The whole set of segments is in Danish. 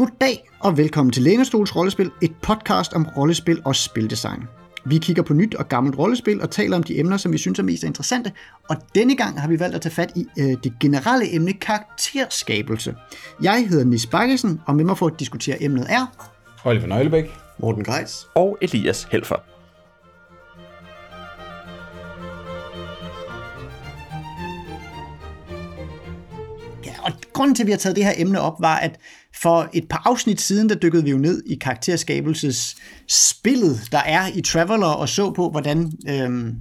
Goddag og velkommen til Lænestols Rollespil, et podcast om rollespil og spildesign. Vi kigger på nyt og gammelt rollespil og taler om de emner, som vi synes er mest interessante. Og denne gang har vi valgt at tage fat i øh, det generelle emne karakterskabelse. Jeg hedder Nis Bakkesen, og med mig for at diskutere emnet er... Oliver Nøglebæk. Morten Greis. Og Elias Helfer. og grunden til, at vi har taget det her emne op, var, at for et par afsnit siden, der dykkede vi jo ned i karakterskabelses spillet, der er i Traveller, og så på, hvordan, øhm,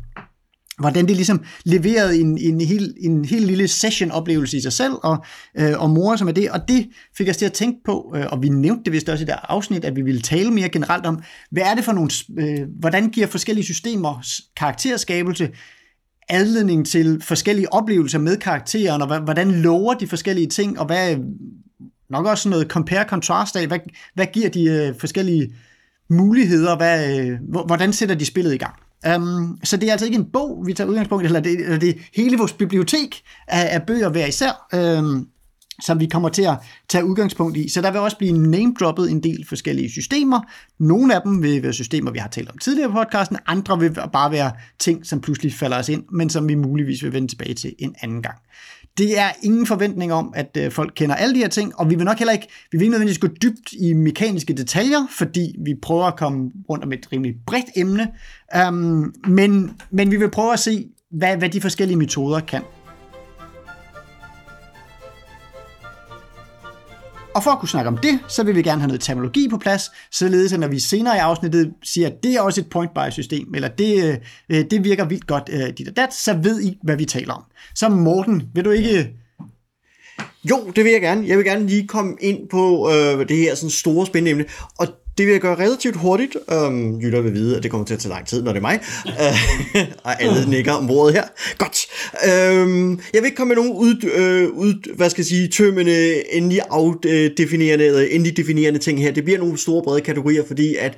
hvordan det ligesom leverede en, en, hel, en helt lille session-oplevelse i sig selv, og, øh, og mor som er det, og det fik os til at tænke på, øh, og vi nævnte det vist også i det afsnit, at vi ville tale mere generelt om, hvad er det for nogle, øh, hvordan giver forskellige systemer karakterskabelse anledning til forskellige oplevelser med karakteren, og hvordan lover de forskellige ting, og hvad nok også noget compare-contrast af, hvad, hvad giver de øh, forskellige muligheder, hvad, øh, hvordan sætter de spillet i gang. Um, så det er altså ikke en bog, vi tager udgangspunkt i, eller det, eller det hele vores bibliotek af, af bøger hver især. Um, som vi kommer til at tage udgangspunkt i. Så der vil også blive name-droppet en del forskellige systemer. Nogle af dem vil være systemer, vi har talt om tidligere på podcasten. Andre vil bare være ting, som pludselig falder os ind, men som vi muligvis vil vende tilbage til en anden gang. Det er ingen forventning om, at øh, folk kender alle de her ting, og vi vil nok heller ikke, vi vil ikke nødvendigvis gå dybt i mekaniske detaljer, fordi vi prøver at komme rundt om et rimelig bredt emne, um, men, men vi vil prøve at se, hvad, hvad de forskellige metoder kan. Og for at kunne snakke om det, så vil vi gerne have noget terminologi på plads, således at når vi senere i afsnittet siger, at det er også et point bias system, eller det, øh, øh, det virker vildt godt øh, dit og dat, så ved I, hvad vi taler om. Så Morten, vil du ikke jo, det vil jeg gerne. Jeg vil gerne lige komme ind på øh, det her sådan store spændende emne. Og det vil jeg gøre relativt hurtigt. Um, Jytter vil vide, at det kommer til at tage lang tid, når det er mig. Uh, og alle nikker om bordet her. Godt. Um, jeg vil ikke komme med nogen ud, uh, ud, hvad skal jeg sige, tømmende, øh, endelig afdefinerende, eller endelig definerende ting her. Det bliver nogle store, brede kategorier, fordi at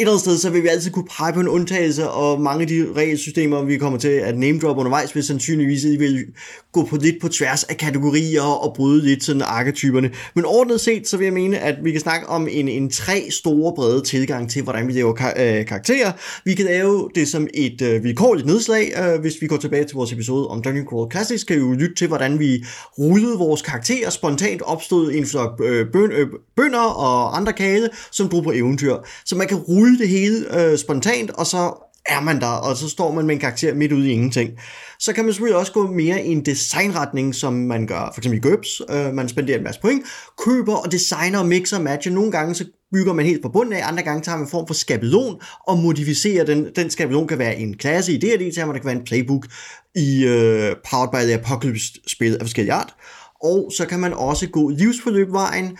et eller andet sted, så vil vi altid kunne pege på en undtagelse, og mange af de regelsystemer, vi kommer til at name drop undervejs, vil sandsynligvis vil gå på lidt på tværs af kategorier og bryde lidt sådan arketyperne. Men ordnet set, så vil jeg mene, at vi kan snakke om en, en tre store brede tilgang til, hvordan vi laver kar- øh, karakterer. Vi kan lave det som et øh, vilkårligt nedslag. Øh, hvis vi går tilbage til vores episode om Dungeon Crawl Classics, kan vi jo lytte til, hvordan vi rullede vores karakterer spontant opstod en flok øh, bøn, øh, bønder og andre kage, som drog på eventyr. Så man kan rulle rulle det hele øh, spontant, og så er man der, og så står man med en karakter midt ude i ingenting. Så kan man selvfølgelig også gå mere i en designretning, som man gør, for eksempel i GURPS, øh, man spenderer en masse point, køber og designer og mixer og matcher. Nogle gange så bygger man helt på bunden af, andre gange tager man en form for skabelon og modificerer den. Den skabelon kan være en klasse i D&D, så det kan være en playbook i øh, Powered by the Apocalypse-spil af forskellige art. Og så kan man også gå livsforløbvejen,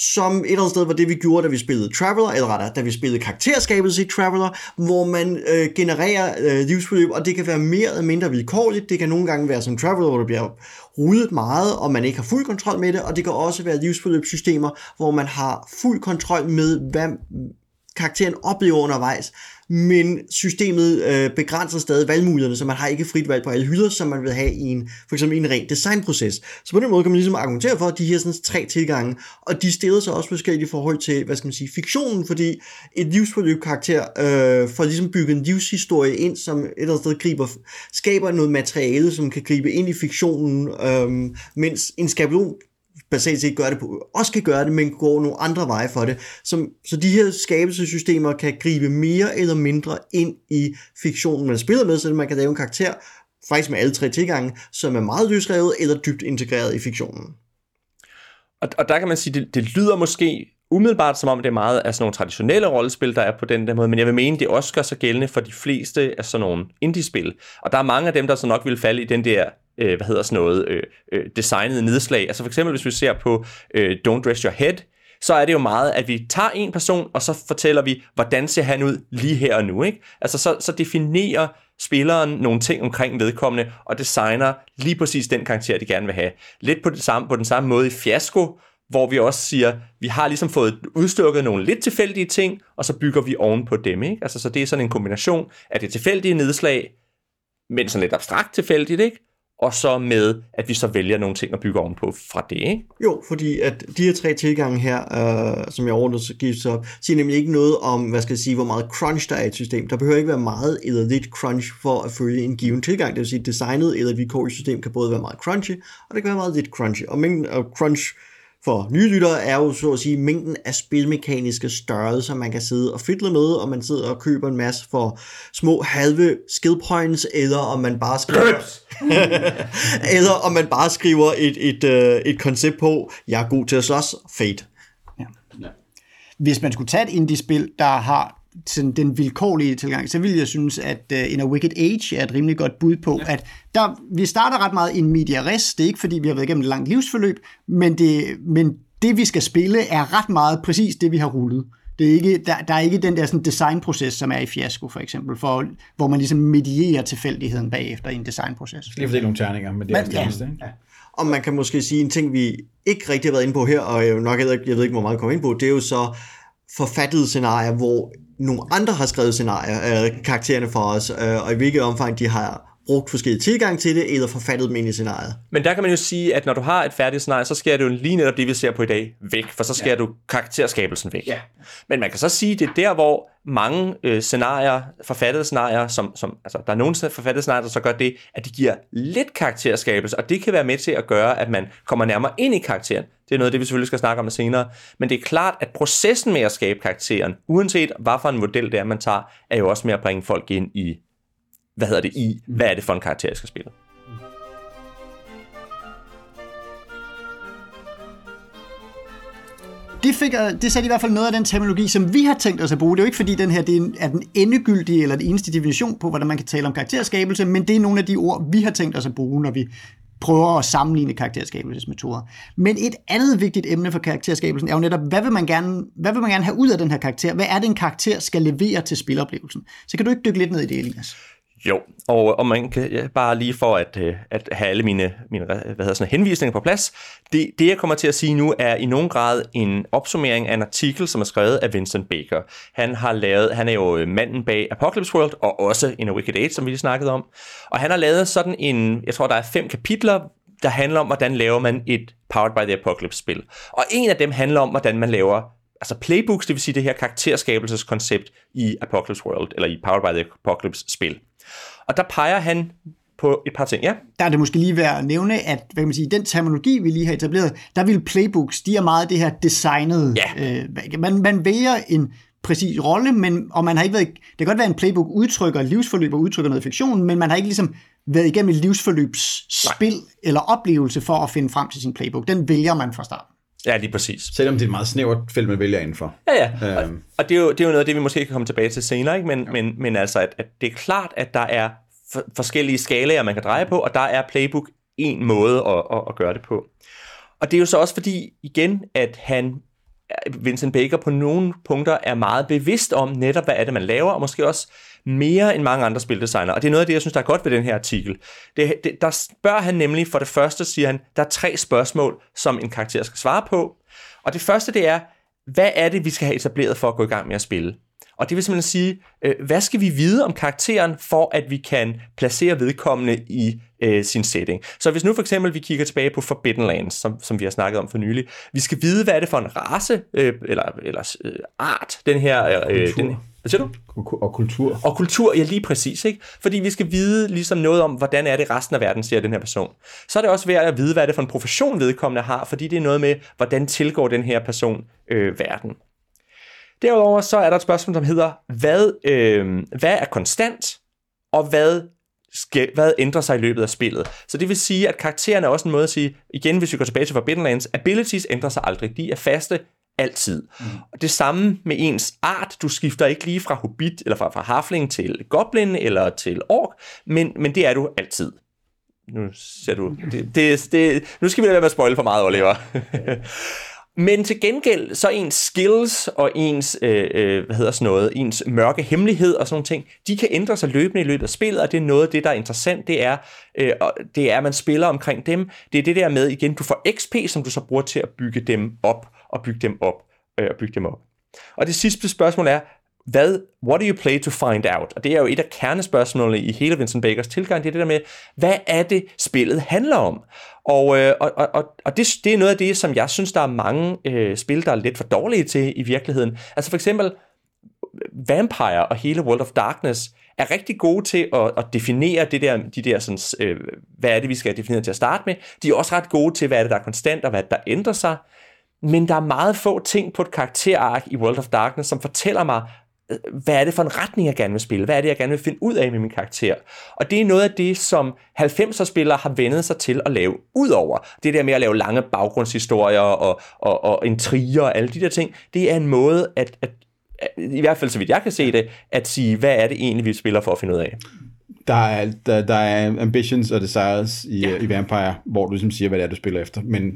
som et eller andet sted var det, vi gjorde, da vi spillede Traveler, eller rettere, da vi spillede karakterskabelse i Traveler, hvor man øh, genererer øh, livsforløb, og det kan være mere eller mindre vilkårligt. Det kan nogle gange være som Traveler, hvor der bliver ryddet meget, og man ikke har fuld kontrol med det, og det kan også være livsforløbssystemer, hvor man har fuld kontrol med, hvad karakteren oplever undervejs, men systemet øh, begrænser stadig valgmulighederne, så man har ikke frit valg på alle hylder, som man vil have i en, for eksempel en ren designproces. Så på den måde kan man ligesom argumentere for de her sådan, tre tilgange, og de stiller sig også forskelligt i forhold til, hvad skal man sige, fiktionen, fordi et livsforløb karakter øh, får ligesom bygget en livshistorie ind, som et eller andet sted griber, skaber noget materiale, som kan gribe ind i fiktionen, øh, mens en skabelon basalt set gør det på, også kan gøre det, men går nogle andre veje for det. Som, så de her skabelsessystemer kan gribe mere eller mindre ind i fiktionen, man spiller med, så man kan lave en karakter, faktisk med alle tre tilgange, som er meget løsrevet eller dybt integreret i fiktionen. Og, og der kan man sige, det, det lyder måske umiddelbart som om det er meget af sådan nogle traditionelle rollespil, der er på den der måde, men jeg vil mene, det også gør sig gældende for de fleste af sådan nogle indie-spil. Og der er mange af dem, der så nok vil falde i den der øh, hvad hedder sådan noget, øh, øh, designede nedslag. Altså for eksempel, hvis vi ser på øh, Don't Dress Your Head, så er det jo meget, at vi tager en person, og så fortæller vi, hvordan ser han ud lige her og nu. Ikke? Altså så, så definerer spilleren nogle ting omkring vedkommende, og designer lige præcis den karakter, de gerne vil have. Lidt på, det samme, på den samme måde i Fiasko, hvor vi også siger, vi har ligesom fået udstukket nogle lidt tilfældige ting, og så bygger vi oven på dem. Ikke? Altså, så det er sådan en kombination af det tilfældige nedslag, men sådan lidt abstrakt tilfældigt, ikke? Og så med, at vi så vælger nogle ting at bygge ovenpå fra det, ikke? Jo, fordi at de her tre tilgange her, øh, som jeg ordnet så gives op, siger nemlig ikke noget om, hvad skal jeg sige, hvor meget crunch der er i et system. Der behøver ikke være meget eller lidt crunch for at følge en given tilgang. Det vil sige, at designet eller et vilkårligt system kan både være meget crunchy, og det kan være meget lidt crunchy. Og mængden af crunch for nye lyttere er jo så at sige mængden af spilmekaniske størrelser, man kan sidde og fiddle med, og man sidder og køber en masse for små halve skill points, eller om man bare skriver, eller om man bare skriver et, et, et, et koncept på, jeg er god til at slås, fate. Ja. Hvis man skulle tage et indie-spil, der har sådan den vilkårlige tilgang, så vil jeg synes, at uh, In a Wicked Age er et rimelig godt bud på, ja. at der, vi starter ret meget i en media res. Det er ikke, fordi vi har været igennem et langt livsforløb, men det, men det, vi skal spille, er ret meget præcis det, vi har rullet. Det er ikke, der, der er ikke den der sådan designproces, som er i Fiasko for eksempel, for, hvor man ligesom medierer tilfældigheden bagefter i en designproces. Lige for det nogle terninger, men det er men, ja. det, ikke? Ja. Og man kan måske sige en ting, vi ikke rigtig har været inde på her, og jeg, nok, jeg ved ikke, hvor meget kommer ind på, det er jo så forfattede scenarier, hvor nogle andre har skrevet scenarier, øh, karaktererne for os, øh, og i hvilket omfang de har brugt forskellige tilgang til det, eller forfattet dem ind i scenariet. Men der kan man jo sige, at når du har et færdigt scenarie, så sker det jo lige netop det, vi ser på i dag, væk, for så sker ja. du karakterskabelsen væk. Ja. Men man kan så sige, at det er der, hvor mange øh, scenarier, forfattede scenarier, som, som, altså der er nogle forfattede scenarier, der så gør det, at de giver lidt karakterskabelse, og det kan være med til at gøre, at man kommer nærmere ind i karakteren. Det er noget af det, vi selvfølgelig skal snakke om senere. Men det er klart, at processen med at skabe karakteren, uanset hvad for en model det er, man tager, er jo også med at bringe folk ind i hvad hedder det, i, hvad er det for en karakter, jeg skal spille. det, fik, øh, det satte i hvert fald noget af den terminologi, som vi har tænkt os at bruge. Det er jo ikke fordi, den her det er den endegyldige eller den eneste definition på, hvordan man kan tale om karakterskabelse, men det er nogle af de ord, vi har tænkt os at bruge, når vi prøver at sammenligne karakterskabelsesmetoder. Men et andet vigtigt emne for karakterskabelsen er jo netop, hvad vil man gerne, hvad vil man gerne have ud af den her karakter? Hvad er det, en karakter skal levere til spiloplevelsen? Så kan du ikke dykke lidt ned i det, Elias? Jo, og, og man kan ja, bare lige for at, øh, at have alle mine, mine hvad hedder sådan, henvisninger på plads. Det, det, jeg kommer til at sige nu, er i nogen grad en opsummering af en artikel, som er skrevet af Vincent Baker. Han har lavet, han er jo øh, manden bag Apocalypse World, og også In a Wicked Age, som vi lige snakkede om. Og han har lavet sådan en, jeg tror, der er fem kapitler, der handler om, hvordan laver man et Powered by the Apocalypse-spil. Og en af dem handler om, hvordan man laver altså playbooks, det vil sige det her karakterskabelseskoncept i Apocalypse World, eller i Powered by the Apocalypse-spil. Og der peger han på et par ting, ja. Der er det måske lige værd at nævne, at hvad kan man sige, den terminologi, vi lige har etableret, der vil playbooks, de er meget det her designet. Ja. Øh, man, man vælger en præcis rolle, men, og man har ikke været, det kan godt være, at en playbook udtrykker livsforløb og udtrykker noget fiktion, men man har ikke ligesom været igennem et livsforløbsspil Nej. eller oplevelse for at finde frem til sin playbook. Den vælger man fra starten. Ja, lige præcis. Selvom det er et meget snævert felt, man vælger indenfor. Ja, ja. Øhm. Og, og det, er jo, det er jo noget af det, vi måske kan komme tilbage til senere, ikke? Men, ja. men, men altså, at, at det er klart, at der er for, forskellige skalaer, man kan dreje på, og der er Playbook en måde at, at, at gøre det på. Og det er jo så også fordi, igen, at han, Vincent Baker på nogle punkter er meget bevidst om netop, hvad er det, man laver, og måske også mere end mange andre spildesignere. Og det er noget af det, jeg synes, der er godt ved den her artikel. Det, det, der spørger han nemlig, for det første siger han, der er tre spørgsmål, som en karakter skal svare på. Og det første, det er, hvad er det, vi skal have etableret for at gå i gang med at spille? Og det vil simpelthen sige, øh, hvad skal vi vide om karakteren, for at vi kan placere vedkommende i øh, sin setting. Så hvis nu for eksempel vi kigger tilbage på Forbidden Lands, som, som vi har snakket om for nylig, vi skal vide, hvad er det for en race, øh, eller, eller øh, art, den her... Øh, den, hvad siger du? Og kultur. Og kultur, ja lige præcis, ikke? Fordi vi skal vide ligesom noget om, hvordan er det resten af verden ser den her person. Så er det også værd at vide, hvad er det for en profession vedkommende har, fordi det er noget med, hvordan tilgår den her person øh, verden. Derudover så er der et spørgsmål, som hedder, hvad, øh, hvad er konstant, og hvad, skal, hvad ændrer sig i løbet af spillet? Så det vil sige, at karakteren er også en måde at sige, igen hvis vi går tilbage til Forbidden Lands, abilities ændrer sig aldrig. De er faste altid. Mm. Og det samme med ens art. Du skifter ikke lige fra hobbit, eller fra, fra harfling til goblin, eller til ork, men, men det er du altid. Nu ser du... Det, det, det, nu skal vi lade være med at spoile for meget, Oliver. Men til gengæld, så ens skills og ens, øh, øh, hvad hedder sådan noget, ens mørke hemmelighed og sådan nogle ting, de kan ændre sig løbende i løbet af spillet, og det er noget af det, der er interessant, det er, øh, det er, at man spiller omkring dem. Det er det der med, igen, du får XP, som du så bruger til at bygge dem op, og bygge dem op, øh, og bygge dem op. Og det sidste spørgsmål er, hvad, what do you play to find out? Og det er jo et af kernespørgsmålene i hele Vincent Bakers tilgang, det er det der med, hvad er det, spillet handler om? Og, øh, og, og, og det, det er noget af det, som jeg synes, der er mange øh, spil, der er lidt for dårlige til i virkeligheden. Altså for eksempel Vampire og hele World of Darkness er rigtig gode til at, at definere det der, de der sådan, øh, hvad er det, vi skal definere til at starte med. De er også ret gode til, hvad er det, der er konstant, og hvad der ændrer sig. Men der er meget få ting på et karakterark i World of Darkness, som fortæller mig, hvad er det for en retning, jeg gerne vil spille? Hvad er det, jeg gerne vil finde ud af med min karakter? Og det er noget af det, som 90'er-spillere har vendet sig til at lave ud over. Det der med at lave lange baggrundshistorier og, og, og intriger og alle de der ting, det er en måde at, at i hvert fald så vidt jeg kan se det, at sige, hvad er det egentlig, vi spiller for at finde ud af? Der er, der, der er ambitions og desires i, ja. i Vampire, hvor du ligesom siger, hvad det er, du spiller efter. Men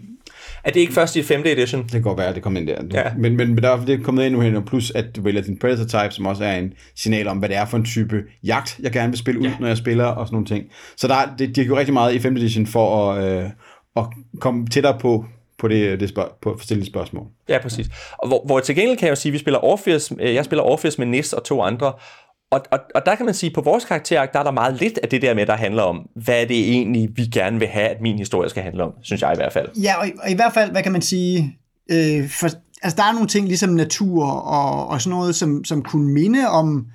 er det ikke først i 5. edition? Det kan godt være, at det kommer ind der. Ja. Men, men, men der er det er kommet ind nu og plus at du vælger din predator type, som også er en signal om, hvad det er for en type jagt, jeg gerne vil spille ud, ja. når jeg spiller, og sådan nogle ting. Så der, det, de har gjort rigtig meget i 5. edition for at, øh, at komme tættere på på det, det spørg, på forskellige spørgsmål. Ja, præcis. Og hvor, hvor til gengæld kan jeg jo sige, at vi spiller Orpheus, øh, jeg spiller Orpheus med Nis og to andre, og, og, og der kan man sige, at på vores karakter, der er der meget lidt af det der med, der handler om, hvad er det egentlig, vi gerne vil have, at min historie skal handle om, synes jeg i hvert fald. Ja, og i, og i hvert fald, hvad kan man sige, øh, for, altså der er nogle ting, ligesom natur og, og sådan noget, som, som kunne minde om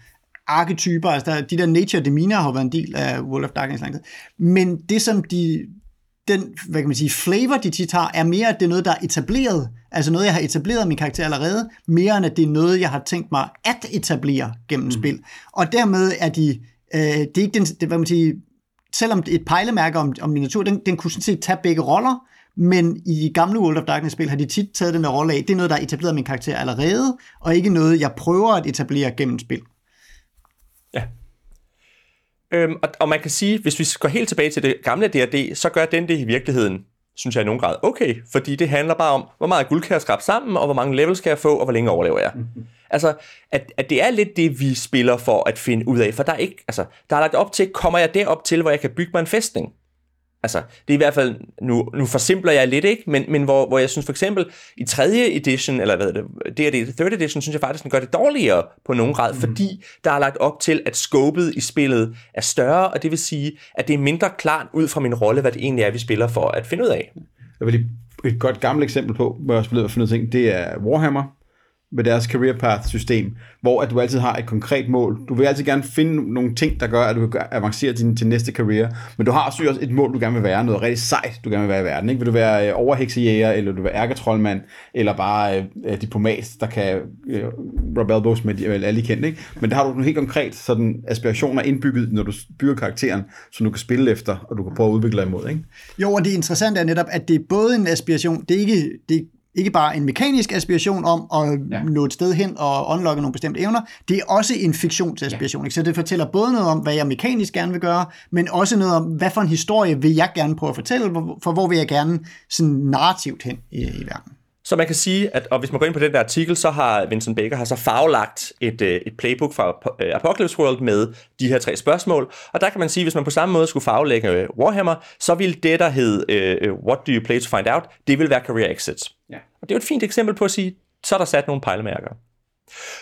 arketyper, altså der, de der nature demeanor har været en del af World of Darkness lang tid. Men det, som de, den, hvad kan man sige, flavor, de tit har, er mere, at det er noget, der er etableret. Altså noget, jeg har etableret min karakter allerede, mere end at det er noget, jeg har tænkt mig at etablere gennem mm. spil. Og dermed er de, øh, det er ikke den, det, hvad man sige, selvom et pejlemærke om, om miniatur, den, den kunne sådan set tage begge roller, men i gamle World of Darkness-spil har de tit taget den der rolle af. Det er noget, der er etableret min karakter allerede, og ikke noget, jeg prøver at etablere gennem spil. Ja, Øhm, og, og man kan sige, hvis vi går helt tilbage til det gamle D&D, så gør den det i virkeligheden, synes jeg i nogen grad, okay, fordi det handler bare om, hvor meget guld kan jeg skrabe sammen, og hvor mange levels kan jeg få, og hvor længe overlever jeg. Mm-hmm. Altså, at, at det er lidt det, vi spiller for at finde ud af, for der er ikke, altså, der er lagt op til, kommer jeg derop til, hvor jeg kan bygge mig en fæstning? Altså, det er i hvert fald, nu, nu forsimpler jeg lidt, ikke? Men, men hvor, hvor jeg synes for eksempel, i tredje edition, eller hvad er det, det, third edition, synes jeg faktisk, den gør det dårligere på nogen grad, mm. fordi der er lagt op til, at scopet i spillet er større, og det vil sige, at det er mindre klart ud fra min rolle, hvad det egentlig er, vi spiller for at finde ud af. Jeg vil lige et godt gammelt eksempel på, hvor jeg har spillet og fundet ting, det er Warhammer, med deres career path system, hvor at du altid har et konkret mål. Du vil altid gerne finde nogle ting, der gør, at du kan avancere din, til næste karriere, men du har også et mål, du gerne vil være, noget rigtig sejt, du gerne vil være i verden. Ikke? Vil du være øh, overheksejæger, eller vil du være ærketrollmand, eller bare øh, øh, diplomat, der kan øh, rub elbows med de, alle kendt. Ikke? Men der har du nogle helt konkret sådan aspirationer indbygget, når du bygger karakteren, som du kan spille efter, og du kan prøve at udvikle dig imod. Ikke? Jo, og det interessante er netop, at det er både en aspiration, det er ikke, det ikke bare en mekanisk aspiration om at ja. nå et sted hen og unlocke nogle bestemte evner, det er også en fiktionsaspiration. Ja. Så det fortæller både noget om, hvad jeg mekanisk gerne vil gøre, men også noget om, hvad for en historie vil jeg gerne prøve at fortælle, for hvor vil jeg gerne sådan narrativt hen i, i verden. Så man kan sige, at og hvis man går ind på den der artikel, så har Vincent Baker har så farvelagt et, øh, et playbook fra øh, Apocalypse World med de her tre spørgsmål. Og der kan man sige, at hvis man på samme måde skulle farvelægge øh, Warhammer, så vil det, der hed uh, What do you play to find out, det vil være career exits. Ja. Og det er jo et fint eksempel på at sige, så er der sat nogle pejlemærker.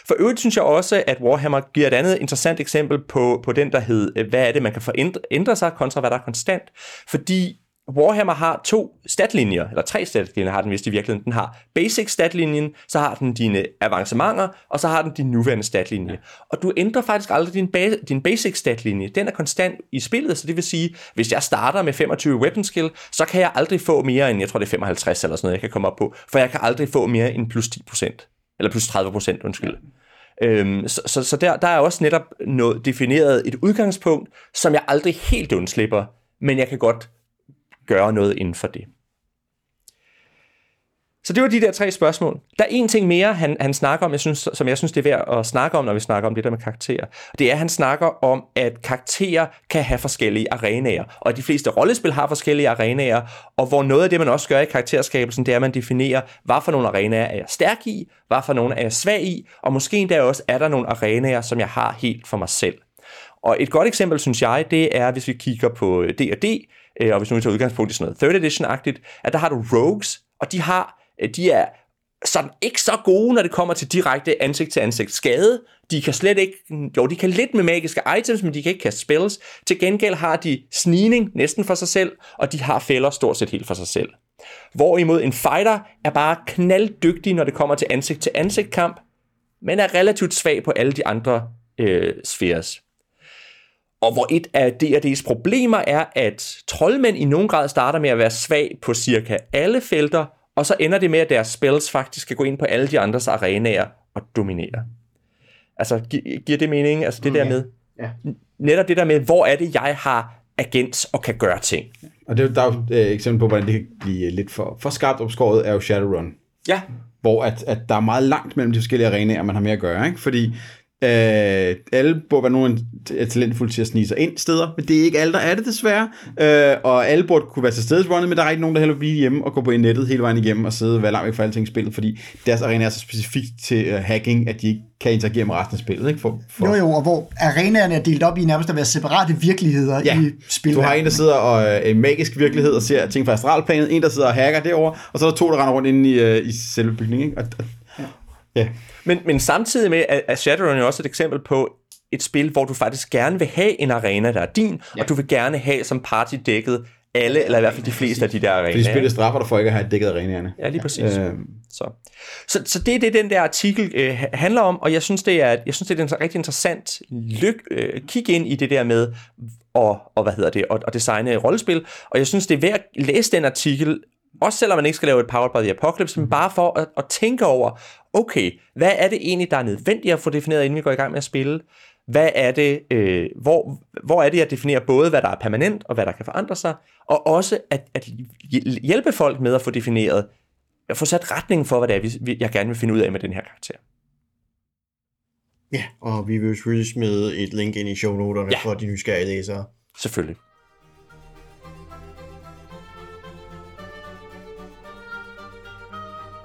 For øvrigt synes jeg også, at Warhammer giver et andet interessant eksempel på, på den, der hed, hvad er det, man kan forændre sig, kontra hvad der er konstant. Fordi Warhammer har to statlinjer, eller tre statlinjer har den vist i virkeligheden. Den har basic statlinjen, så har den dine avancementer, og så har den din nuværende statlinje. Ja. Og du ændrer faktisk aldrig din, ba- din basic statlinje. Den er konstant i spillet, så det vil sige, hvis jeg starter med 25 weapon skill, så kan jeg aldrig få mere end, jeg tror det er 55 eller sådan noget, jeg kan komme op på, for jeg kan aldrig få mere end plus 10%, eller plus 30%, undskyld. Ja. Øhm, så så, så der, der er også netop noget defineret et udgangspunkt, som jeg aldrig helt undslipper, men jeg kan godt gøre noget inden for det. Så det var de der tre spørgsmål. Der er en ting mere, han, han snakker om, jeg synes, som jeg synes, det er værd at snakke om, når vi snakker om det der med karakterer. Det er, at han snakker om, at karakterer kan have forskellige arenaer, og at de fleste rollespil har forskellige arenaer, og hvor noget af det, man også gør i karakterskabelsen, det er, at man definerer, hvad for nogle arenaer er jeg stærk i, hvad for nogle er jeg svag i, og måske endda også er der nogle arenaer, som jeg har helt for mig selv. Og et godt eksempel, synes jeg, det er, hvis vi kigger på D&D, øh, og hvis nu vi tager udgangspunkt i sådan noget third edition-agtigt, at der har du rogues, og de har, øh, de er sådan ikke så gode, når det kommer til direkte ansigt-til-ansigt skade. De kan slet ikke, jo, de kan lidt med magiske items, men de kan ikke kaste spells. Til gengæld har de snigning næsten for sig selv, og de har fælder stort set helt for sig selv. Hvorimod en fighter er bare knalddygtig, når det kommer til ansigt-til-ansigt kamp, men er relativt svag på alle de andre øh, sfæres. Og hvor et af D&D's problemer er, at troldmænd i nogen grad starter med at være svag på cirka alle felter, og så ender det med, at deres spells faktisk skal gå ind på alle de andres arenaer og dominere. Altså, gi- giver det mening? Altså det mm, der med, Ja. netop det der med, hvor er det, jeg har agens og kan gøre ting. Og det, der er jo et øh, eksempel på, hvordan det kan blive lidt for, for skarpt opskåret, er jo Shadowrun. Ja, hvor at, at der er meget langt mellem de forskellige arenaer, man har med at gøre, ikke? Fordi øh, alle burde være nogen er talentfulde til at snige sig ind steder, men det er ikke alle, der er det desværre. Øh, og alle burde kunne være til stede runnet, men der er ikke nogen, der heller vil blive hjemme og gå på nettet hele vejen igennem og sidde og være langt væk fra alting i spillet, fordi deres arena er så specifikt til uh, hacking, at de ikke kan interagere med resten af spillet. Ikke? For, for, Jo jo, og hvor arenaerne er delt op i nærmest at være separate virkeligheder Ja, i spil. du har en, der sidder og øh, en magisk virkelighed og ser ting fra astralplanet, en, der sidder og hacker derovre, og så er der to, der render rundt inde i, øh, i selve bygningen. Ikke? Og, og, ja. Men, men samtidig med, at, at Shadowrun er også et eksempel på et spil, hvor du faktisk gerne vil have en arena, der er din, ja. og du vil gerne have som party dækket alle, eller i hvert fald de fleste af de der arenaer. Fordi spillet straffer dig for ikke at have dækket arenaerne. Ja, lige præcis. Øh, Så, så, så det er det, den der artikel øh, handler om, og jeg synes, det er, jeg synes, det er en rigtig interessant lyk, øh, kig ind i det der med at, og, hvad hedder det, at, at designe rollespil, og jeg synes, det er værd at læse den artikel, også selvom man ikke skal lave et Powered by the Apocalypse, men bare for at, at tænke over, okay, hvad er det egentlig, der er nødvendigt at få defineret, inden vi går i gang med at spille? Hvad er det, øh, hvor, hvor er det, jeg definerer både, hvad der er permanent, og hvad der kan forandre sig, og også at, at hjælpe folk med at få defineret, at få sat retningen for, hvad det er, vi- jeg gerne vil finde ud af med den her karakter. Ja, og vi vil selvfølgelig smide et link ind i shownoterne ja. for de nysgerrige læsere. Selvfølgelig.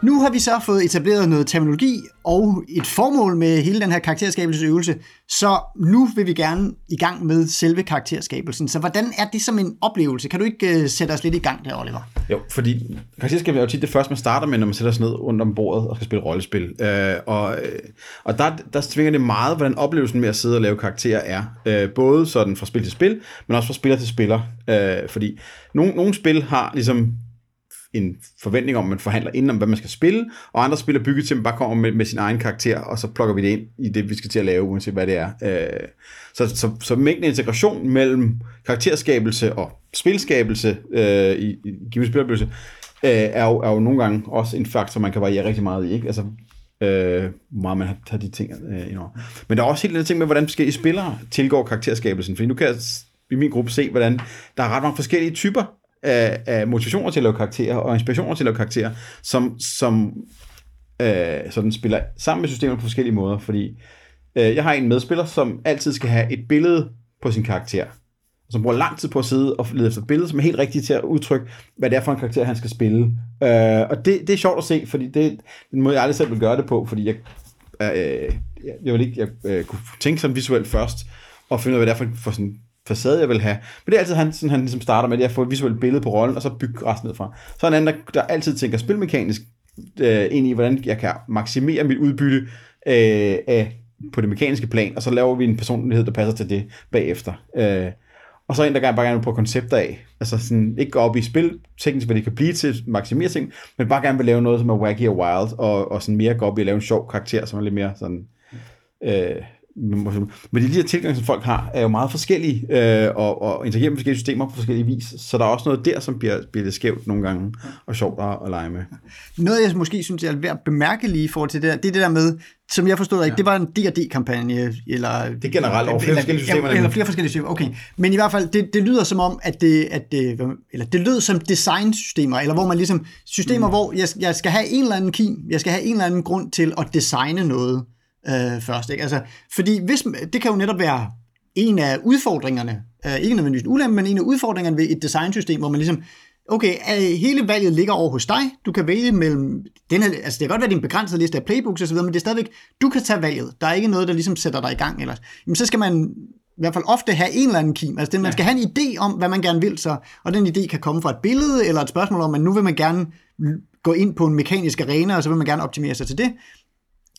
Nu har vi så fået etableret noget terminologi og et formål med hele den her karakterskabelsesøvelse, så nu vil vi gerne i gang med selve karakterskabelsen. Så hvordan er det som en oplevelse? Kan du ikke uh, sætte os lidt i gang der, Oliver? Jo, fordi karakterskabelse er jo tit det første, man starter med, når man sætter sig ned rundt om bordet og skal spille rollespil. Øh, og øh, og der, der tvinger det meget, hvordan oplevelsen med at sidde og lave karakterer er. Øh, både sådan fra spil til spil, men også fra spiller til spiller. Øh, fordi nogle, nogle spil har ligesom en forventning om, at man forhandler inden om, hvad man skal spille, og andre spiller bygget til, at man bare kommer med, med sin egen karakter, og så plukker vi det ind i det, vi skal til at lave, uanset hvad det er. Øh, så, så, så mængden af integration mellem karakterskabelse og spilskabelse øh, i, i givet spiloplevelse, øh, er, jo, er jo nogle gange også en faktor, man kan variere rigtig meget i. Ikke? Altså, øh, meget man har, har de ting øh, indover. Men der er også helt den ting med, hvordan forskellige spillere tilgår karakterskabelsen. for nu kan jeg i min gruppe se, hvordan der er ret mange forskellige typer af, af motivationer til at lave karakterer, og inspirationer til at lave karakterer, som, som øh, sådan spiller sammen med systemet på forskellige måder. Fordi øh, jeg har en medspiller, som altid skal have et billede på sin karakter, som bruger lang tid på at sidde og lede efter billeder, som er helt rigtigt til at udtrykke, hvad det er for en karakter, han skal spille. Øh, og det, det er sjovt at se, fordi det er den måde, jeg aldrig selv vil gøre det på, fordi jeg, øh, jeg, jeg vil ikke jeg, øh, kunne tænke sådan visuelt først, og finde ud af, hvad det er for, for sådan facade, jeg vil have. Men det er altid han, sådan, han ligesom starter med, det jeg at få et visuelt billede på rollen, og så bygge resten ned fra. Så er en anden, der, der altid tænker spilmekanisk øh, ind i, hvordan jeg kan maksimere mit udbytte øh, af, på det mekaniske plan, og så laver vi en personlighed, der passer til det bagefter. Øh, og så en, der gerne bare gerne vil på koncepter af. Altså sådan, ikke gå op i spil, teknisk, hvad det kan blive til, maksimere ting, men bare gerne vil lave noget, som er wacky og wild, og, og sådan mere gå op i at lave en sjov karakter, som er lidt mere sådan... Øh, men de her tilgange, som folk har, er jo meget forskellige, øh, og, og interagerer med forskellige systemer på forskellige vis. Så der er også noget der, som bliver, bliver lidt skævt nogle gange, og sjovt at, at lege med. Noget, jeg måske synes, jeg er værd at bemærke lige i forhold til det der, det er det der med, som jeg forstod ikke, det var en D&D-kampagne, eller... Det er generelt over flere forskellige systemer, Eller, eller flere forskellige systemer, okay. Men i hvert fald, det, det lyder som om, at det, at det, eller det lød som designsystemer, eller hvor man ligesom, systemer, mm. hvor jeg, jeg skal have en eller anden kim, jeg skal have en eller anden grund til at designe noget øh, først, ikke? Altså, fordi hvis, det kan jo netop være en af udfordringerne, øh, ikke nødvendigvis en ulempe, men en af udfordringerne ved et designsystem, hvor man ligesom, okay, øh, hele valget ligger over hos dig, du kan vælge mellem, den her, altså det kan godt være, det er en begrænset liste af playbooks osv., men det er stadigvæk, du kan tage valget, der er ikke noget, der ligesom sætter dig i gang ellers. Jamen så skal man i hvert fald ofte have en eller anden kim, altså det, man skal have en idé om, hvad man gerne vil så, og den idé kan komme fra et billede, eller et spørgsmål om, at nu vil man gerne gå ind på en mekanisk arena, og så vil man gerne optimere sig til det.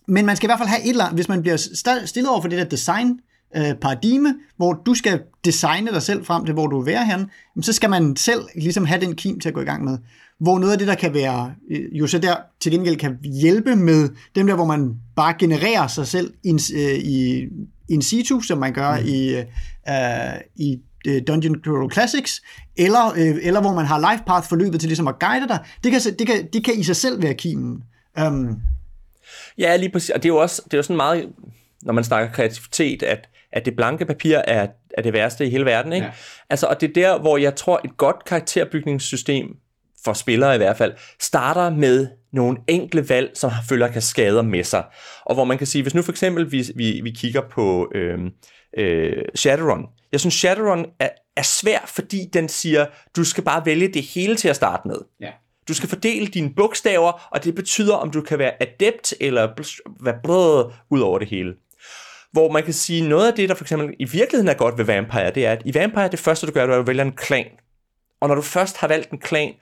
Men man skal i hvert fald have et eller andet, hvis man bliver stillet over for det der design, øh, paradigme, hvor du skal designe dig selv frem til, hvor du vil være hen, så skal man selv ligesom have den kim til at gå i gang med. Hvor noget af det, der kan være, øh, jo så der til gengæld kan hjælpe med dem der, hvor man bare genererer sig selv in, øh, i in situ, som man gør mm. i, øh, i Dungeon Crawl Classics, eller, øh, eller hvor man har life path forløbet til ligesom at guide dig, det kan, det kan, det kan i sig selv være kimen. Um, Ja, lige præcis. Og det er jo også det er jo sådan meget, når man snakker kreativitet, at, at det blanke papir er, er det værste i hele verden. Ikke? Ja. Altså, og det er der, hvor jeg tror, et godt karakterbygningssystem, for spillere i hvert fald, starter med nogle enkle valg, som følger kaskader med sig. Og hvor man kan sige, hvis nu for eksempel vi, vi, vi kigger på øh, øh, Shadowrun. Jeg synes, Shadowrun er, er svær, fordi den siger, du skal bare vælge det hele til at starte med. Ja. Du skal fordele dine bogstaver, og det betyder, om du kan være adept eller være blød ud over det hele. Hvor man kan sige, noget af det, der for eksempel i virkeligheden er godt ved Vampire, det er, at i Vampire, det første du gør, det er, at du vælger en klan. Og når du først har valgt en klan,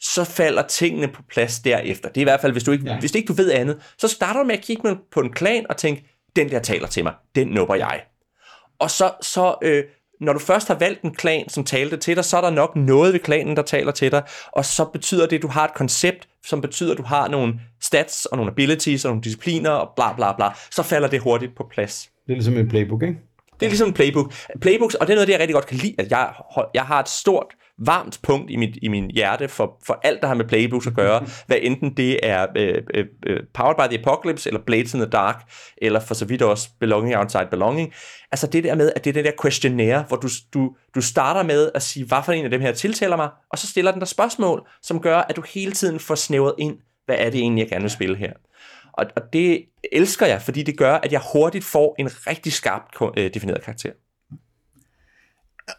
så falder tingene på plads derefter. Det er i hvert fald, hvis du ikke, ja. hvis ikke du ved andet, så starter du med at kigge på en klan og tænke, den der taler til mig, den nupper jeg. Og så, så øh, når du først har valgt en klan, som talte til dig, så er der nok noget ved klanen, der taler til dig, og så betyder det, at du har et koncept, som betyder, at du har nogle stats og nogle abilities og nogle discipliner og bla bla bla, så falder det hurtigt på plads. Det er ligesom en playbook, ikke? Det er ligesom en playbook. Playbooks, og det er noget, det jeg rigtig godt kan lide, at jeg, jeg har et stort varmt punkt i mit, i min hjerte for, for alt, der har med playbooks at gøre, hvad enten det er øh, øh, øh, Powered by the Apocalypse, eller Blades in the Dark, eller for så vidt også Belonging Outside Belonging. Altså det der med, at det er det der questionnaire, hvor du, du, du starter med at sige, hvad for en af dem her tiltaler mig, og så stiller den der spørgsmål, som gør, at du hele tiden får snævret ind, hvad er det egentlig, jeg gerne vil spille her. Og, og det elsker jeg, fordi det gør, at jeg hurtigt får en rigtig skarpt øh, defineret karakter.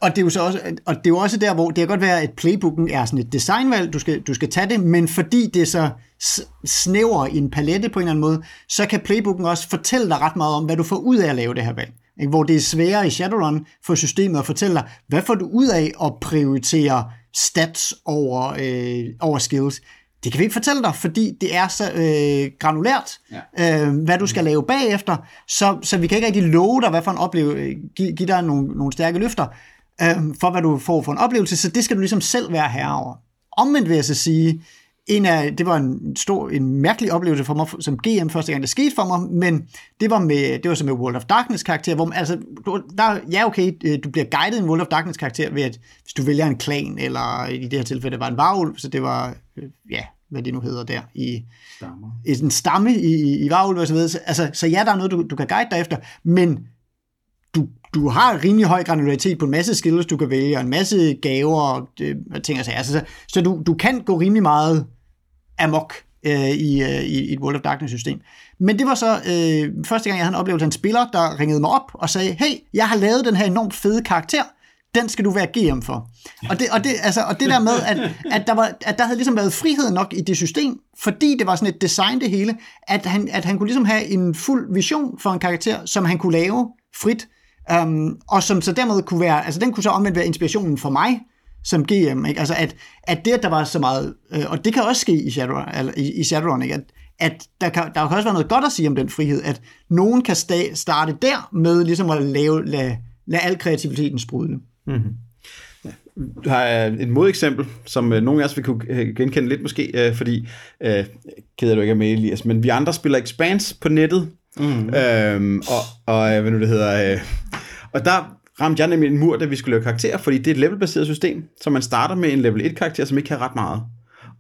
Og det er jo så også, og det er jo også der, hvor det kan godt være, at playbooken er sådan et designvalg, du skal, du skal tage det, men fordi det så snæver i en palette på en eller anden måde, så kan playbooken også fortælle dig ret meget om, hvad du får ud af at lave det her valg. Ikke? Hvor det er sværere i Shadowrun for systemet at fortælle dig, hvad får du ud af at prioritere stats over, øh, over skills. Det kan vi ikke fortælle dig, fordi det er så øh, granulært, ja. øh, hvad du skal lave bagefter, så, så vi kan ikke rigtig love dig, hvad for en oplevelse, give, give dig nogle, nogle stærke løfter, øh, for hvad du får for en oplevelse, så det skal du ligesom selv være herre over. Omvendt vil jeg så sige, en af, det var en stor, en mærkelig oplevelse for mig som GM første gang, det skete for mig, men det var med, det var så med World of Darkness karakter, hvor man, altså, der, ja okay, øh, du bliver guidet en World of Darkness karakter ved, at hvis du vælger en klan, eller i det her tilfælde, det var en varulv, så det var, øh, ja, hvad det nu hedder der, i, Stammer. i en stamme i, i, i varulv og så videre. Altså, så ja, der er noget, du, du kan guide dig efter, men du, har rimelig høj granularitet på en masse skills, du kan vælge, og en masse gaver og øh, ting og sager. Så, så du, du kan gå rimelig meget amok øh, i, øh, i et World of Darkness-system. Men det var så øh, første gang, jeg havde en oplevelse af en spiller, der ringede mig op og sagde, hey, jeg har lavet den her enormt fede karakter, den skal du være GM for. Og det, og det, altså, og det der med, at, at, der var, at der havde ligesom været frihed nok i det system, fordi det var sådan et design det hele, at han, at han kunne ligesom have en fuld vision for en karakter, som han kunne lave frit, um, og som så dermed kunne være, altså den kunne så omvendt være inspirationen for mig, som GM, ikke? Altså at, at det, at der var så meget, øh, og det kan også ske i Shadowrun, eller i, i Shadowrun ikke? At, at der kan, der kan også være noget godt at sige om den frihed, at nogen kan sta- starte der med ligesom at lave, lade, lade al kreativiteten sprudle. Mm-hmm. Du har øh, et modeksempel, som øh, nogle af os vil kunne øh, genkende lidt måske, fordi, øh, keder du ikke er med, Elias, men vi andre spiller Expanse på nettet, mm. øhm, og, og øh, hvad nu det hedder, øh, og der ramte jeg nemlig en mur, da vi skulle lave karakterer, fordi det er et levelbaseret system, så man starter med en level 1 karakter, som ikke kan ret meget.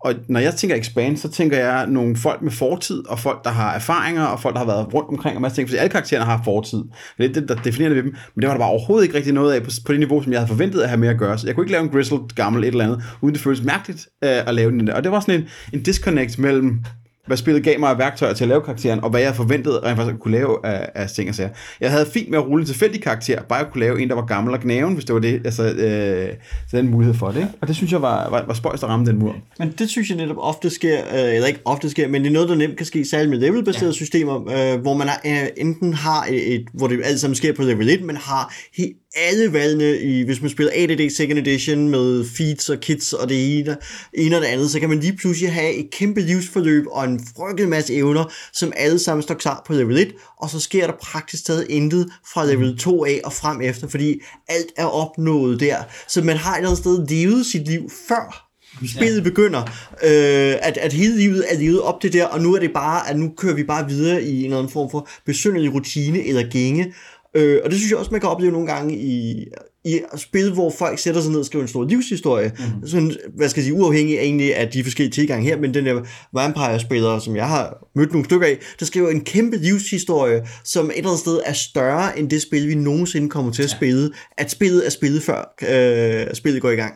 Og når jeg tænker expand, så tænker jeg nogle folk med fortid, og folk, der har erfaringer, og folk, der har været rundt omkring, og masser ting, fordi alle karaktererne har fortid. Det er det, der definerer det ved dem. Men det var der bare overhovedet ikke rigtig noget af på, på det niveau, som jeg havde forventet at have med at gøre. Så jeg kunne ikke lave en grizzled gammel et eller andet, uden det føles mærkeligt øh, at lave den der. Og det var sådan en, en disconnect mellem hvad spillet gav mig af værktøjer til at lave karakteren, og hvad jeg forventede rent faktisk kunne lave af, af ting og sager. Jeg havde fint med at rulle en tilfældig karakter, bare at kunne lave en, der var gammel og gnaven, hvis det var det, altså, øh, så den mulighed for det. Ikke? Og det synes jeg var, var, var spøjst at ramme den mur. Men det synes jeg netop ofte sker, øh, eller ikke ofte sker, men det er noget, der nemt kan ske, særligt med levelbaserede ja. systemer, øh, hvor man er, øh, enten har et, et, hvor det alt sammen sker på level 1, men har helt alle valgene, i, hvis man spiller ADD Second Edition med feeds og kits og det ene, ene og det andet, så kan man lige pludselig have et kæmpe livsforløb og en frygtelig masse evner, som alle sammen står klar på level 1, og så sker der praktisk taget intet fra level 2 af og frem efter, fordi alt er opnået der. Så man har et eller andet sted levet sit liv før spillet ja. begynder, øh, at, at hele livet er levet op til der, og nu er det bare, at nu kører vi bare videre i en eller anden form for besynderlig rutine eller gænge, øh, og det synes jeg også, man kan opleve nogle gange i, i spil, hvor folk sætter sig ned og skriver en stor livshistorie, mm. sådan, hvad skal jeg sige, uafhængig af egentlig af de forskellige tilgange her, men den der vampire-spillere, som jeg har mødt nogle stykker af, der skriver en kæmpe livshistorie, som et eller andet sted er større end det spil, vi nogensinde kommer til at spille, at spillet er spillet før øh, spillet går i gang.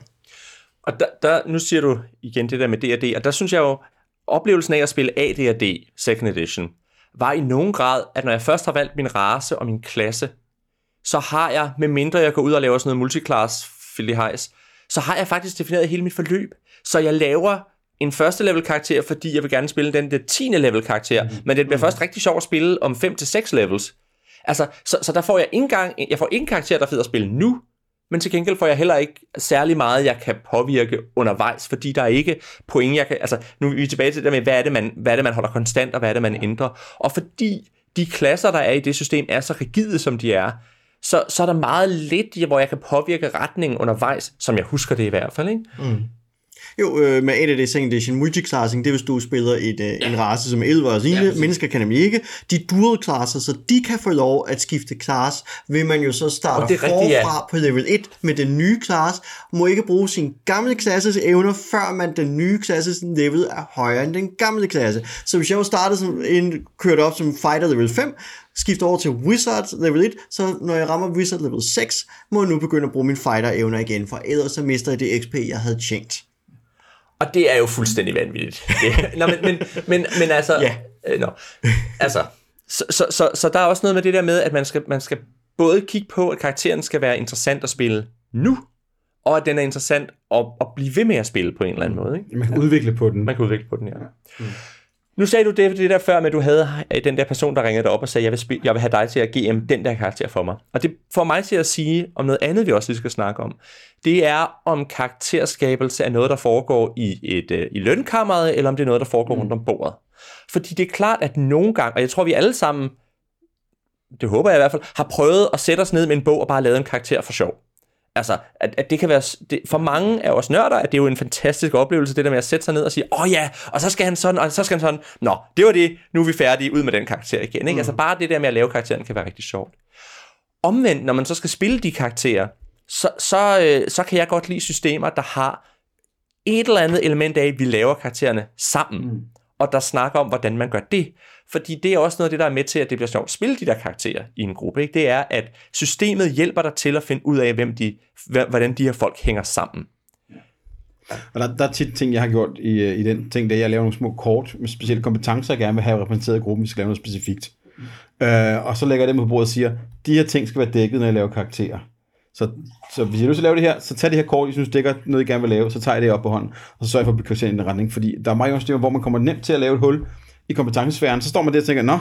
Og der, der, nu siger du igen det der med D&D, og der synes jeg jo, oplevelsen af at spille AD&D Second Edition, var i nogen grad, at når jeg først har valgt min race og min klasse, så har jeg, med mindre jeg går ud og laver sådan noget multiclass filihejs, så har jeg faktisk defineret hele mit forløb. Så jeg laver en første level karakter, fordi jeg vil gerne spille den der 10. level karakter, mm. men det bliver mm. først rigtig sjovt at spille om 5 til 6 levels. Altså, så, så der får jeg ikke engang, jeg får ikke en karakter, der er fed at spille nu, men til gengæld får jeg heller ikke særlig meget, jeg kan påvirke undervejs, fordi der er ikke point, jeg kan, altså nu er vi tilbage til det med, hvad er det, man, hvad er det, man holder konstant, og hvad er det, man ændrer. Og fordi de klasser, der er i det system, er så rigide, som de er, så, så er der meget lidt, hvor jeg kan påvirke retningen undervejs, som jeg husker det i hvert fald. Ikke? Mm. Jo, øh, med ADD Second Edition multiclassing, det er hvis du spiller et, øh, ja. en race som elver og sine. Ja, mennesker kan nemlig ikke. De dual classer, så de kan få lov at skifte class, vil man jo så starte oh, forfra rigtigt, ja. på level 1 med den nye class, må ikke bruge sin gamle klasses evner, før man den nye klasses level er højere end den gamle klasse. Så hvis jeg jo startede som en, kørt op som fighter level 5, skifter over til Wizard level 1, så når jeg rammer Wizard level 6, må jeg nu begynde at bruge min fighter evner igen, for ellers så mister jeg det XP, jeg havde tjent. Og det er jo fuldstændig vanvittigt. Det, nå, men, men, men, men altså... Ja. Øh, nå, altså så, så, så, så der er også noget med det der med, at man skal, man skal både kigge på, at karakteren skal være interessant at spille nu, og at den er interessant at, at blive ved med at spille på en eller anden måde. Ikke? Man kan udvikle på den. Man kan udvikle på den, ja. Mm. Nu sagde du det, det der før med, at du havde øh, den der person, der ringede dig op og sagde, jeg vil, spille, jeg vil have dig til at GM den der karakter for mig. Og det får mig til at sige om noget andet, vi også lige skal snakke om. Det er, om karakterskabelse er noget, der foregår i, et, uh, i lønkammeret, eller om det er noget, der foregår mm. rundt om bordet. Fordi det er klart, at nogle gange, og jeg tror, vi alle sammen, det håber jeg i hvert fald, har prøvet at sætte os ned med en bog og bare lave en karakter for sjov. Altså, at, at det kan være, det, for mange af os nørder, at det er jo en fantastisk oplevelse, det der med at sætte sig ned og sige, åh oh ja, og så skal han sådan, og så skal han sådan, nå, det var det, nu er vi færdige, ud med den karakter igen. Ikke? Mm. Altså bare det der med at lave karakteren kan være rigtig sjovt. Omvendt, når man så skal spille de karakterer, så, så, øh, så kan jeg godt lide systemer, der har et eller andet element af, at vi laver karaktererne sammen, mm. og der snakker om, hvordan man gør det. Fordi det er også noget af det, der er med til, at det bliver sjovt at spille de der karakterer i en gruppe. Ikke? Det er, at systemet hjælper dig til at finde ud af, hvem de, hvordan de her folk hænger sammen. Og der, der er tit ting, jeg har gjort i, øh, i den ting, der jeg laver nogle små kort med specielle kompetencer, jeg gerne vil have repræsenteret i gruppen, vi skal lave noget specifikt. Mm. Øh, og så lægger jeg dem på bordet og siger, de her ting skal være dækket, når jeg laver karakterer. Så, så hvis jeg nu skal lave det her, så tag det her kort, jeg synes dækker noget, jeg gerne vil lave, så tager jeg det op på hånden, og så sørger jeg for at blive i en retning, fordi der er mange steder, hvor man kommer nemt til at lave et hul, i kompetencesfæren, så står man der og tænker, nå,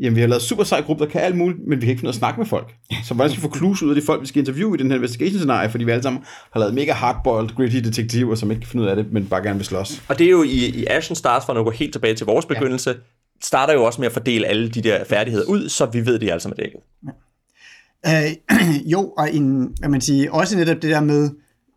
jamen vi har lavet super sej gruppe, der kan alt muligt, men vi kan ikke finde noget at snakke med folk. Så hvordan skal vi få clues ud af de folk, vi skal interviewe i den her investigation scenarie, fordi vi alle sammen har lavet mega hardboiled, gritty detektiver, som ikke kan finde ud af det, men bare gerne vil slås. Og det er jo i, i Ashen Stars, for at gå helt tilbage til vores begyndelse, ja. starter jo også med at fordele alle de der færdigheder ud, så vi ved, det er sammen er dækket. Ja. Øh, jo, og en, hvad man siger, også netop det der med,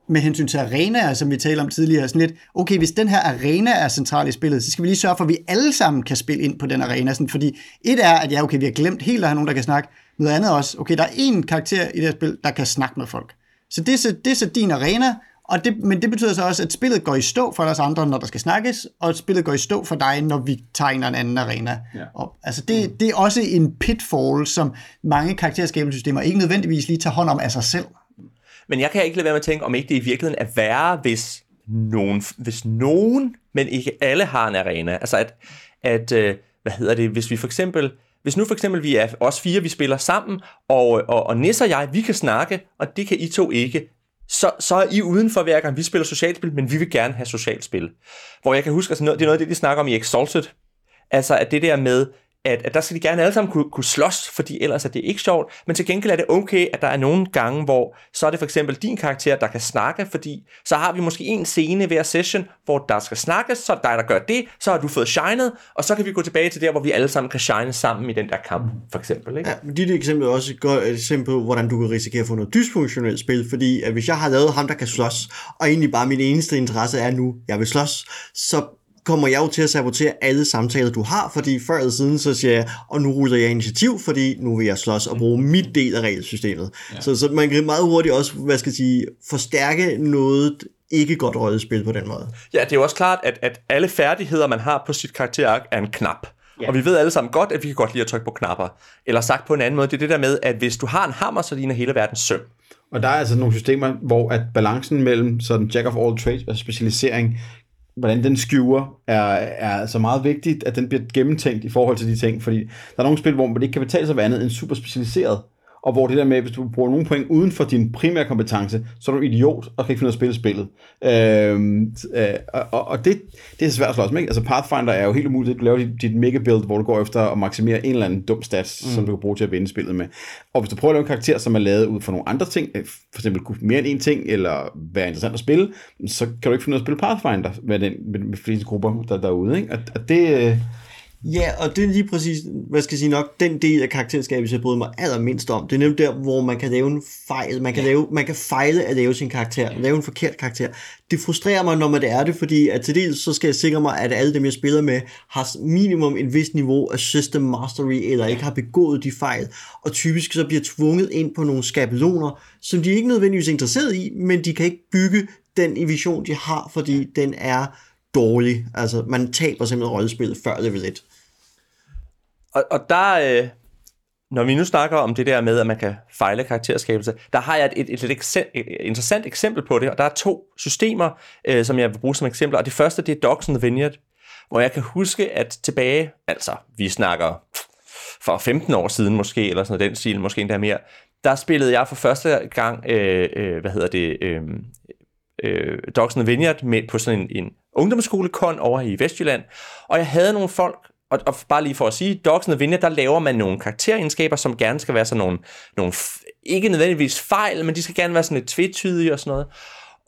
med hensyn til arenaer, som vi talte om tidligere, sådan lidt, okay, hvis den her arena er central i spillet, så skal vi lige sørge for, at vi alle sammen kan spille ind på den arena, sådan, fordi et er, at ja, okay, vi har glemt helt at have nogen, der kan snakke, noget andet også, okay, der er én karakter i det her spil, der kan snakke med folk. Så det er så, det er så din arena, og det, men det betyder så også, at spillet går i stå for os andre, når der skal snakkes, og spillet går i stå for dig, når vi tager en eller anden arena ja. op. Altså det, det er også en pitfall, som mange karakterskabelsessystemer ikke nødvendigvis lige tager hånd om af sig selv. Men jeg kan ikke lade være med at tænke, om ikke det i virkeligheden er værre, hvis nogen, hvis nogen, men ikke alle har en arena. Altså at, at øh, hvad hedder det, hvis vi for eksempel, hvis nu for eksempel vi er os fire, vi spiller sammen, og, og, og Nis og jeg, vi kan snakke, og det kan I to ikke, så, så er I udenfor hver gang, vi spiller socialspil, men vi vil gerne have socialspil. Hvor jeg kan huske, altså noget, det er noget af det, de snakker om i Exalted. Altså at det der med, at, at der skal de gerne alle sammen kunne, kunne slås, fordi ellers er det ikke sjovt, men til gengæld er det okay, at der er nogle gange, hvor så er det for eksempel din karakter, der kan snakke, fordi så har vi måske en scene hver session, hvor der skal snakkes, så er dig, der gør det, så har du fået shined, og så kan vi gå tilbage til der, hvor vi alle sammen kan shine sammen i den der kamp, for eksempel. Ikke? Ja, men dit eksempel er også et godt eksempel på, hvordan du kan risikere at få noget dysfunktionelt spil, fordi at hvis jeg har lavet ham, der kan slås, og egentlig bare min eneste interesse er nu, jeg vil slås, så kommer jeg jo til at sabotere alle samtaler, du har, fordi før eller siden, så siger jeg, og nu ruller jeg initiativ, fordi nu vil jeg slås og bruge mit del af regelsystemet. Ja. Så, så man kan meget hurtigt også, hvad skal jeg sige, forstærke noget ikke godt rollespil på den måde. Ja, det er jo også klart, at, at alle færdigheder, man har på sit karakterark, er en knap. Ja. Og vi ved alle sammen godt, at vi kan godt lide at trykke på knapper. Eller sagt på en anden måde, det er det der med, at hvis du har en hammer, så ligner hele verden søm. Og der er altså nogle systemer, hvor at balancen mellem sådan jack of all trades og specialisering hvordan den skjuer, er, er så meget vigtigt, at den bliver gennemtænkt i forhold til de ting, fordi der er nogle spil, hvor man ikke kan betale sig for andet end super specialiseret, og hvor det der med, hvis du bruger nogle point uden for din primære kompetence, så er du idiot og kan ikke finde ud af at spille spillet. Øhm, øh, og, og det, det er svært at slås med. Altså Pathfinder er jo helt umuligt. Du laver dit, dit mega build, hvor du går efter at maksimere en eller anden dum stats, mm. som du kan bruge til at vinde spillet med. Og hvis du prøver at lave en karakter, som er lavet ud fra nogle andre ting, øh, for eksempel mere end en ting, eller være interessant at spille, så kan du ikke finde ud af at spille Pathfinder med, den, med, med flere grupper der, derude. Ikke? Og, og det... Øh, Ja, og det er lige præcis, hvad skal jeg sige nok, den del af karakterskabet, jeg bryder mig allermindst om. Det er nemlig der, hvor man kan lave en fejl. Man kan, lave, man kan fejle at lave sin karakter, lave en forkert karakter. Det frustrerer mig, når man det er det, fordi at til dels, så skal jeg sikre mig, at alle dem, jeg spiller med, har minimum et vist niveau af system mastery, eller ikke har begået de fejl, og typisk så bliver tvunget ind på nogle skabeloner, som de ikke nødvendigvis er interesseret i, men de kan ikke bygge den vision, de har, fordi den er dårlig. Altså, man taber simpelthen rollespillet før level 1. Og, og der, øh, når vi nu snakker om det der med, at man kan fejle karakterskabelse, der har jeg et, et, et, et, et interessant eksempel på det, og der er to systemer, øh, som jeg vil bruge som eksempler, og det første, det er Docs and the Vineyard, hvor jeg kan huske, at tilbage, altså vi snakker for 15 år siden måske, eller sådan noget den stil, måske endda mere, der spillede jeg for første gang, øh, øh, hvad hedder det, øh, øh, Dogs and the Vineyard med, på sådan en, en ungdomsskolekon over i Vestjylland, og jeg havde nogle folk, og, og bare lige for at sige, Dogs and Vinja, der laver man nogle karakteregenskaber, som gerne skal være sådan nogle, nogle ikke nødvendigvis fejl, men de skal gerne være sådan lidt tvetydige og sådan noget.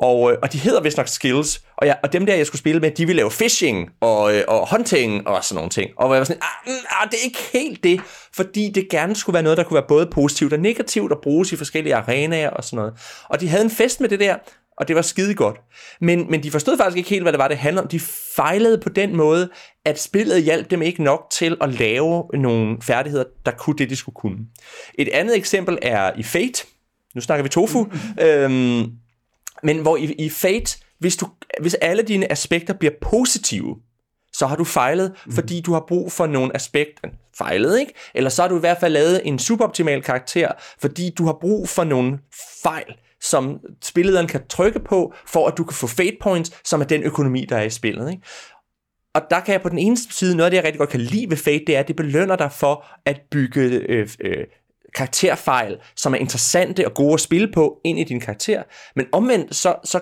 Og, øh, og de hedder vist nok skills, og, jeg, og dem der, jeg skulle spille med, de ville lave fishing og, øh, og hunting og sådan nogle ting. Og jeg var sådan, ah, mm, ah, det er ikke helt det, fordi det gerne skulle være noget, der kunne være både positivt og negativt og bruges i forskellige arenaer og sådan noget. Og de havde en fest med det der, og det var skide godt. Men, men de forstod faktisk ikke helt, hvad det var, det handlede om. De fejlede på den måde, at spillet hjalp dem ikke nok til at lave nogle færdigheder, der kunne det, de skulle kunne. Et andet eksempel er i Fate. Nu snakker vi tofu. øhm, men hvor i, i Fate, hvis, du, hvis alle dine aspekter bliver positive, så har du fejlet, mm. fordi du har brug for nogle aspekter. Fejlet, ikke? Eller så har du i hvert fald lavet en suboptimal karakter, fordi du har brug for nogle fejl som spillederen kan trykke på, for at du kan få fate points, som er den økonomi, der er i spillet. Ikke? Og der kan jeg på den ene side, noget af det, jeg rigtig godt kan lide ved Fate, det er, at det belønner dig for at bygge øh, øh, karakterfejl, som er interessante og gode at spille på, ind i din karakter. Men omvendt, så, så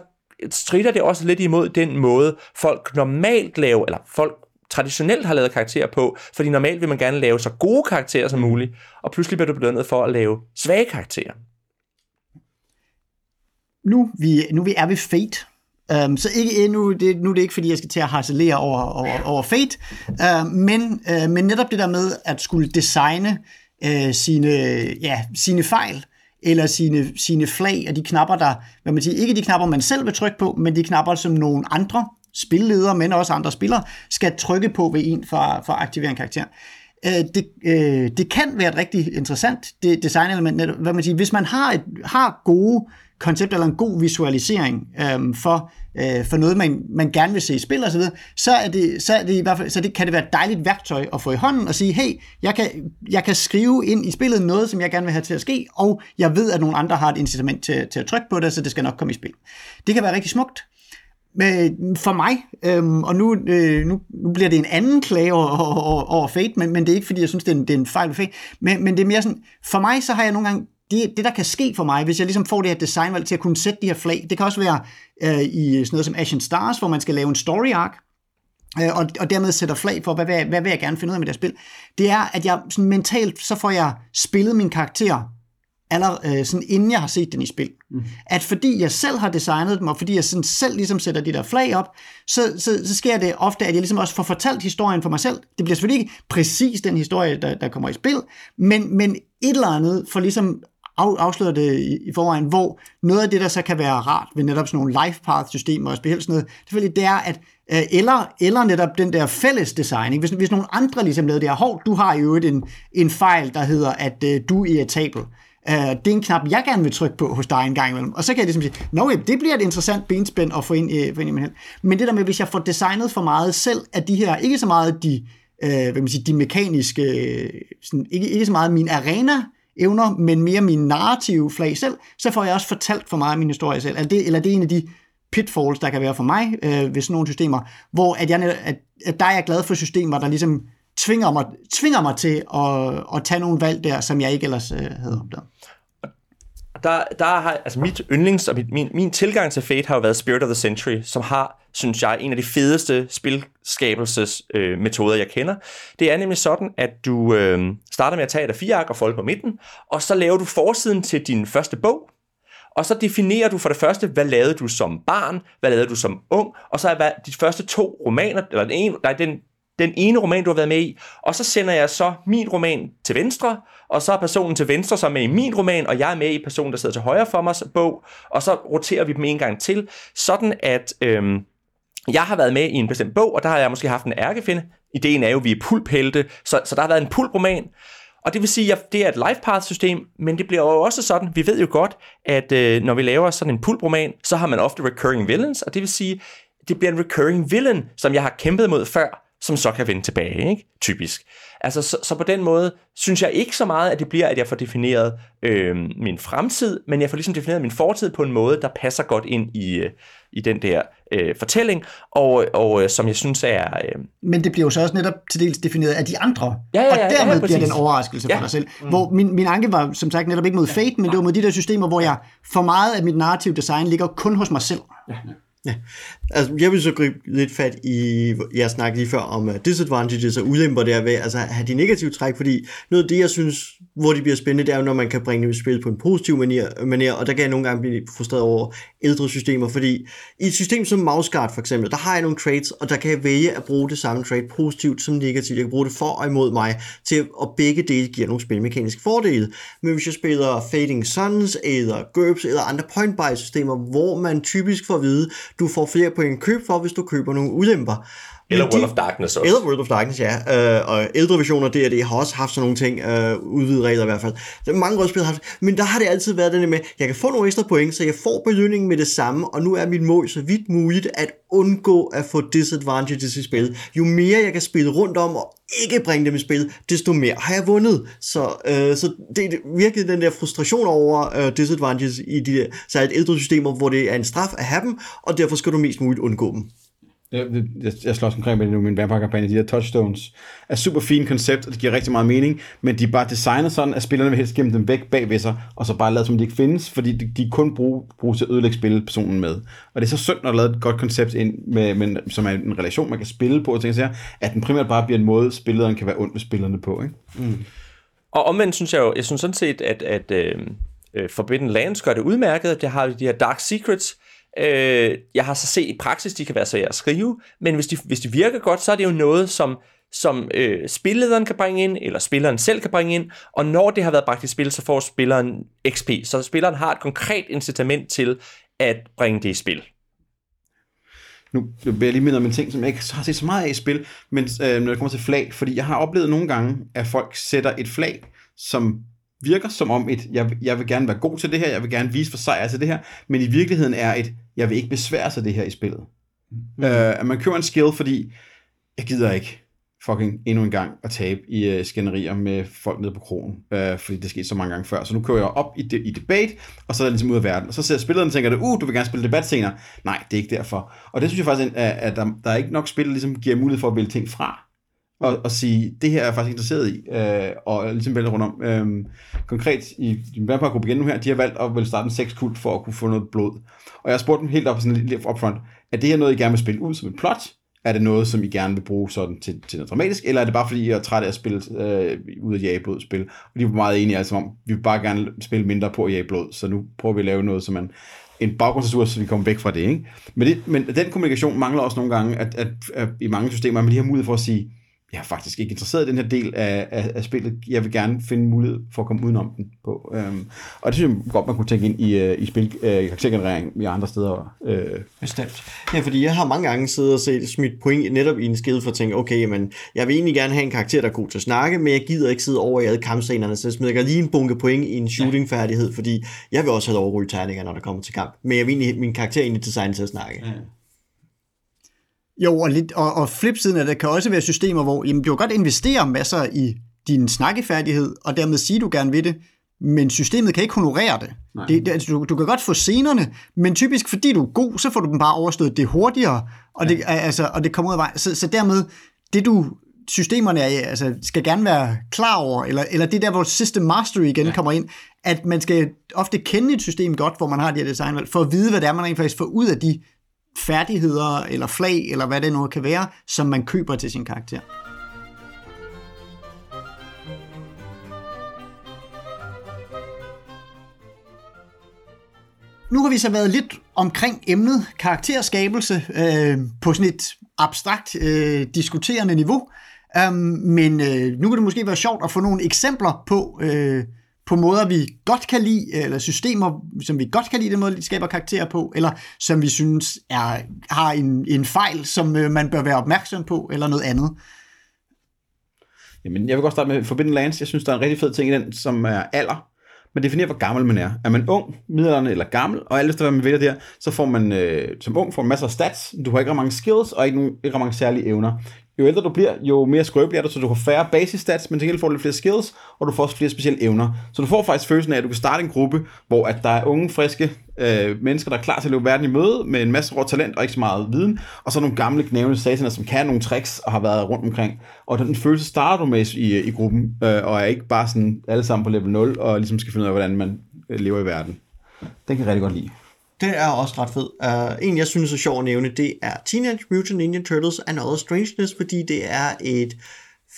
strider det også lidt imod den måde, folk normalt laver, eller folk traditionelt har lavet karakterer på, fordi normalt vil man gerne lave så gode karakterer som muligt, og pludselig bliver du belønnet for at lave svage karakterer nu, vi, nu vi er ved Fate, Um, så ikke, nu, det, nu er det ikke, fordi jeg skal til at harcelere over, over, over Fate, uh, men, uh, men netop det der med at skulle designe uh, sine, ja, sine fejl, eller sine, sine flag og de knapper, der, hvad man siger, ikke de knapper, man selv vil trykke på, men de knapper, som nogle andre spilledere, men også andre spillere, skal trykke på ved en for, for at aktivere en karakter øh, det, øh, det kan være et rigtig interessant det designelement, hvad man siger, hvis man har, et, har gode koncept eller en god visualisering øh, for, øh, for noget, man, man gerne vil se i spil osv., så, er det, så, er det i hvert fald, så det, kan det være et dejligt værktøj at få i hånden og sige, hey, jeg kan, jeg kan skrive ind i spillet noget, som jeg gerne vil have til at ske, og jeg ved, at nogle andre har et incitament til, til at trykke på det, så det skal nok komme i spil. Det kan være rigtig smukt. Men for mig, øhm, og nu, øh, nu, nu bliver det en anden klage over, over, over Fate, men, men det er ikke, fordi jeg synes, det er en, det er en fejl ved Fate, men, men det er mere sådan, for mig så har jeg nogle gange det, det, der kan ske for mig, hvis jeg ligesom får det her designvalg til at kunne sætte de her flag, det kan også være øh, i sådan noget som Ashen Stars, hvor man skal lave en story arc, øh, og, og dermed sætter flag for, hvad, hvad, hvad vil jeg gerne finde ud af med det her spil, det er, at jeg sådan mentalt, så får jeg spillet min karakter allerede, øh, sådan inden jeg har set den i spil. Mm. At fordi jeg selv har designet dem, og fordi jeg sådan selv ligesom sætter de der flag op, så, så, så sker det ofte, at jeg ligesom også får fortalt historien for mig selv. Det bliver selvfølgelig ikke præcis den historie, der, der kommer i spil, men, men et eller andet for ligesom af, afsløret det i, i forvejen, hvor noget af det, der så kan være rart ved netop sådan nogle life path systemer og spil sådan noget, selvfølgelig det er, at øh, eller, eller netop den der fælles design. Ikke? Hvis, hvis nogle andre ligesom lavede det her, hov, du har jo en, en fejl, der hedder, at øh, du er irritabel. Uh, det er en knap, jeg gerne vil trykke på hos dig en gang imellem. Og så kan jeg ligesom sige, Nå, det bliver et interessant benspænd at få ind, uh, få ind i min Men det der med, hvis jeg får designet for meget selv, at de her, ikke så meget de, uh, hvad man siger, de mekaniske, sådan, ikke, ikke så meget min arena evner, men mere min narrative flag selv, så får jeg også fortalt for meget af min historie selv. Eller det, eller det er en af de pitfalls, der kan være for mig øh, ved sådan nogle systemer, hvor at jeg, at, at der er jeg glad for systemer, der ligesom tvinger mig, tvinger mig til at, at tage nogle valg der, som jeg ikke ellers øh, havde opdaget. Der, der har, altså mit yndlings, og mit, min, min tilgang til Fate har jo været Spirit of the Century, som har, synes jeg, en af de fedeste spilskabelsesmetoder, øh, metoder, jeg kender. Det er nemlig sådan, at du øh, starter med at tage et af fire ark og folde på midten, og så laver du forsiden til din første bog, og så definerer du for det første, hvad lavede du som barn, hvad lavede du som ung, og så er hvad, de første to romaner, eller den ene, nej, den, den ene roman, du har været med i, og så sender jeg så min roman til venstre, og så er personen til venstre så med i min roman, og jeg er med i personen, der sidder til højre for mig bog, og så roterer vi dem en gang til, sådan at øhm, jeg har været med i en bestemt bog, og der har jeg måske haft en ærkefinde. Ideen er jo, at vi er pulphelte, så, så der har været en pulproman, og det vil sige, at det er et life path system, men det bliver jo også sådan, vi ved jo godt, at øh, når vi laver sådan en pulproman, så har man ofte recurring villains, og det vil sige, det bliver en recurring villain, som jeg har kæmpet mod før, som så kan vende tilbage, ikke? typisk. Altså, så, så på den måde synes jeg ikke så meget, at det bliver, at jeg får defineret øh, min fremtid, men jeg får ligesom defineret min fortid på en måde, der passer godt ind i, øh, i den der øh, fortælling, og, og øh, som jeg synes er... Øh... Men det bliver jo så også netop til dels defineret af de andre, ja, ja, ja, og dermed ja, bliver det en overraskelse ja. for dig selv. Mm. Hvor min, min anke var som sagt netop ikke mod Fate, men det var mod de der systemer, hvor jeg for meget af mit narrative design ligger kun hos mig selv. Ja. Ja, altså jeg vil så gribe lidt fat i, jeg snakkede lige før om uh, disadvantages og ulemper der ved, altså have de negative træk, fordi noget af det, jeg synes, hvor det bliver spændende, det er jo, når man kan bringe det i spil på en positiv manier, manier, og der kan jeg nogle gange blive frustreret over ældre systemer, fordi i et system som Mouseguard for eksempel, der har jeg nogle traits, og der kan jeg vælge at bruge det samme trait positivt som negativt. Jeg kan bruge det for og imod mig, til at begge dele giver nogle spilmekaniske fordele. Men hvis jeg spiller Fading Suns, eller GURPS, eller andre point buy systemer, hvor man typisk får at vide, du får flere point køb for, hvis du køber nogle ulemper. Eller World of Darkness også. Eller World of Darkness, ja. Øh, og ældre versioner af D&D har også haft sådan nogle ting, øh, udvidet regler i hvert fald. Der er mange rollespil har haft, men der har det altid været den med, jeg kan få nogle ekstra point, så jeg får belønningen med det samme, og nu er mit mål så vidt muligt at undgå at få disadvantages i spil. Jo mere jeg kan spille rundt om og ikke bringe dem i spil, desto mere har jeg vundet. Så, øh, så det er virkelig den der frustration over øh, disadvantages i de der særligt ældre systemer, hvor det er en straf at have dem, og derfor skal du mest muligt undgå dem. Jeg, jeg, jeg slås omkring med det nu, min vampire-kampagne, de der touchstones, er super fint koncept, og det giver rigtig meget mening, men de er bare designet sådan, at spillerne vil helst gemme dem væk bagved sig, og så bare lade som de ikke findes, fordi de, de kun bruger, bruges til at ødelægge spilpersonen med. Og det er så synd, når der er lavet et godt koncept, ind med, med, som er en relation, man kan spille på, og tænke sig, at den primært bare bliver en måde, spilleren kan være ondt med spillerne på. Ikke? Mm. Og omvendt synes jeg jo, jeg synes sådan set, at, at øh, øh Forbidden Lands gør det udmærket, det har de her Dark Secrets, Øh, jeg har så set i praksis, de kan være svære at skrive, men hvis de, hvis de virker godt, så er det jo noget, som, som øh, spillederen kan bringe ind, eller spilleren selv kan bringe ind, og når det har været bragt i spil, så får spilleren XP. Så spilleren har et konkret incitament til at bringe det i spil. Nu vil jeg lige minde om en ting, som jeg ikke har set så meget af i spil, men øh, når det kommer til flag, fordi jeg har oplevet nogle gange, at folk sætter et flag, som virker som om et, jeg, jeg vil gerne være god til det her, jeg vil gerne vise for sejr til det her, men i virkeligheden er et, jeg vil ikke besvære sig det her i spillet. Mm. Øh, at man køber en skill, fordi jeg gider ikke fucking endnu en gang at tabe i uh, skænderier med folk nede på krogen, uh, fordi det skete så mange gange før. Så nu kører jeg op i, de, i debate, og så er det ligesom ud af verden. Og så ser spilleren og tænker, uh, du vil gerne spille debat senere. Nej, det er ikke derfor. Og det synes jeg faktisk, at, at der, der er ikke nok spil, der ligesom giver mulighed for at vælge ting fra og, og sige, det her er jeg faktisk interesseret i, øh, og ligesom vælge rundt om. Øh, konkret i din vampire-gruppe igen nu her, de har valgt at vil starte en sexkult for at kunne få noget blod. Og jeg har spurgt dem helt op, sådan lidt upfront, er det her noget, I gerne vil spille ud som et plot, Er det noget, som I gerne vil bruge sådan til, til noget dramatisk, eller er det bare fordi, I er træt af at spille øh, ud af jage blod spil? Og de var meget enige, altså om, vi vil bare gerne spille mindre på at jage blod, så nu prøver vi at lave noget, som man en baggrundsressource, så vi kommer væk fra det. Ikke? Men, det, men den kommunikation mangler også nogle gange, at, at, at i mange systemer, man lige har mulighed for at sige, jeg er faktisk ikke interesseret i den her del af, af, af spillet. Jeg vil gerne finde mulighed for at komme udenom den på. Øhm, og det synes jeg godt, man kunne tænke ind i, uh, i spil, uh, karaktergenerering i andre steder. Uh. Bestemt. Ja, fordi jeg har mange gange siddet og set smidt point netop i en skede for at tænke, okay, men jeg vil egentlig gerne have en karakter, der er god til at snakke, men jeg gider ikke sidde over i alle kampscenerne, så jeg smider lige en bunke point i en shooting-færdighed, fordi jeg vil også have overrulle terninger, når der kommer til kamp. Men jeg vil egentlig, min karakter er egentlig designet til at snakke. Ja. Jo, og, lidt, og, og flipsiden af det kan også være systemer, hvor jamen, du kan godt investere masser i din snakkefærdighed, og dermed sige, du gerne vil det, men systemet kan ikke honorere det. det, det altså, du, du kan godt få scenerne, men typisk fordi du er god, så får du dem bare overstået det hurtigere, og, ja. det, altså, og det kommer ud af vej. Så, så dermed, det du systemerne er, altså, skal gerne være klar over, eller, eller det der, hvor system mastery igen ja. kommer ind, at man skal ofte kende et system godt, hvor man har de her designvalg, for at vide, hvad det er, man rent faktisk får ud af de færdigheder eller flag, eller hvad det nu kan være, som man køber til sin karakter. Nu har vi så været lidt omkring emnet karakterskabelse øh, på sådan et abstrakt øh, diskuterende niveau. Um, men øh, nu kan det måske være sjovt at få nogle eksempler på, øh, på måder, vi godt kan lide, øh, eller systemer, som vi godt kan lide, den måde, de skaber karakterer på, eller som vi synes er, har en, en fejl, som øh, man bør være opmærksom på, eller noget andet. Jamen, jeg vil godt starte med Forbidden Lands. Jeg synes, der er en rigtig fed ting i den, som er alder. Man definerer, hvor gammel man er. Er man ung, middelalderne eller gammel, og alt efter hvad man vælger der, så får man øh, som ung får man masser af stats. Du har ikke ret mange skills, og ikke, nogen, ikke mange særlige evner jo ældre du bliver, jo mere skrøbelig er du, så du har færre basisstats, men til gengæld får du lidt flere skills, og du får også flere specielle evner. Så du får faktisk følelsen af, at du kan starte en gruppe, hvor at der er unge, friske øh, mennesker, der er klar til at løbe verden i møde, med en masse rå talent og ikke så meget viden, og så nogle gamle knævende sataner, som kan nogle tricks og har været rundt omkring. Og den følelse starter du med i, i gruppen, øh, og er ikke bare sådan alle sammen på level 0, og ligesom skal finde ud af, hvordan man øh, lever i verden. Den kan jeg rigtig godt lide. Det er også ret fed. Uh, øh, en, jeg synes er sjov at nævne, det er Teenage Mutant Ninja Turtles and Other Strangeness, fordi det er et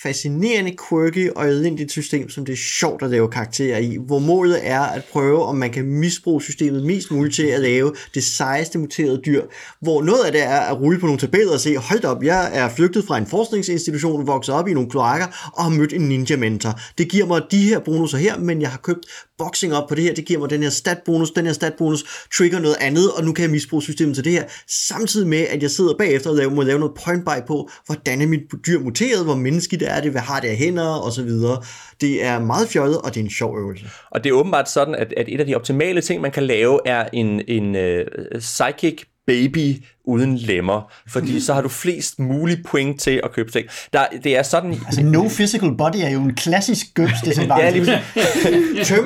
fascinerende, quirky og elendigt system, som det er sjovt at lave karakterer i, hvor målet er at prøve, om man kan misbruge systemet mest muligt til at lave det sejeste muterede dyr, hvor noget af det er at rulle på nogle tabeller og se, hold op, jeg er flygtet fra en forskningsinstitution, vokset op i nogle kloakker og har mødt en ninja mentor. Det giver mig de her bonusser her, men jeg har købt boxing op på det her, det giver mig den her stat bonus, den her stat bonus trigger noget andet, og nu kan jeg misbruge systemet til det her, samtidig med, at jeg sidder bagefter og lave, må lave noget point by på, hvordan er mit dyr muteret, hvor menneskeligt er det, hvad har det af hænder, og så videre. Det er meget fjollet, og det er en sjov øvelse. Og det er åbenbart sådan, at, at et af de optimale ting, man kan lave, er en, en øh, uh, psychic baby uden lemmer, fordi så har du flest mulige point til at købe ting. Der, det er sådan... Altså, no physical body er jo en klassisk gøbs, det er ja, lige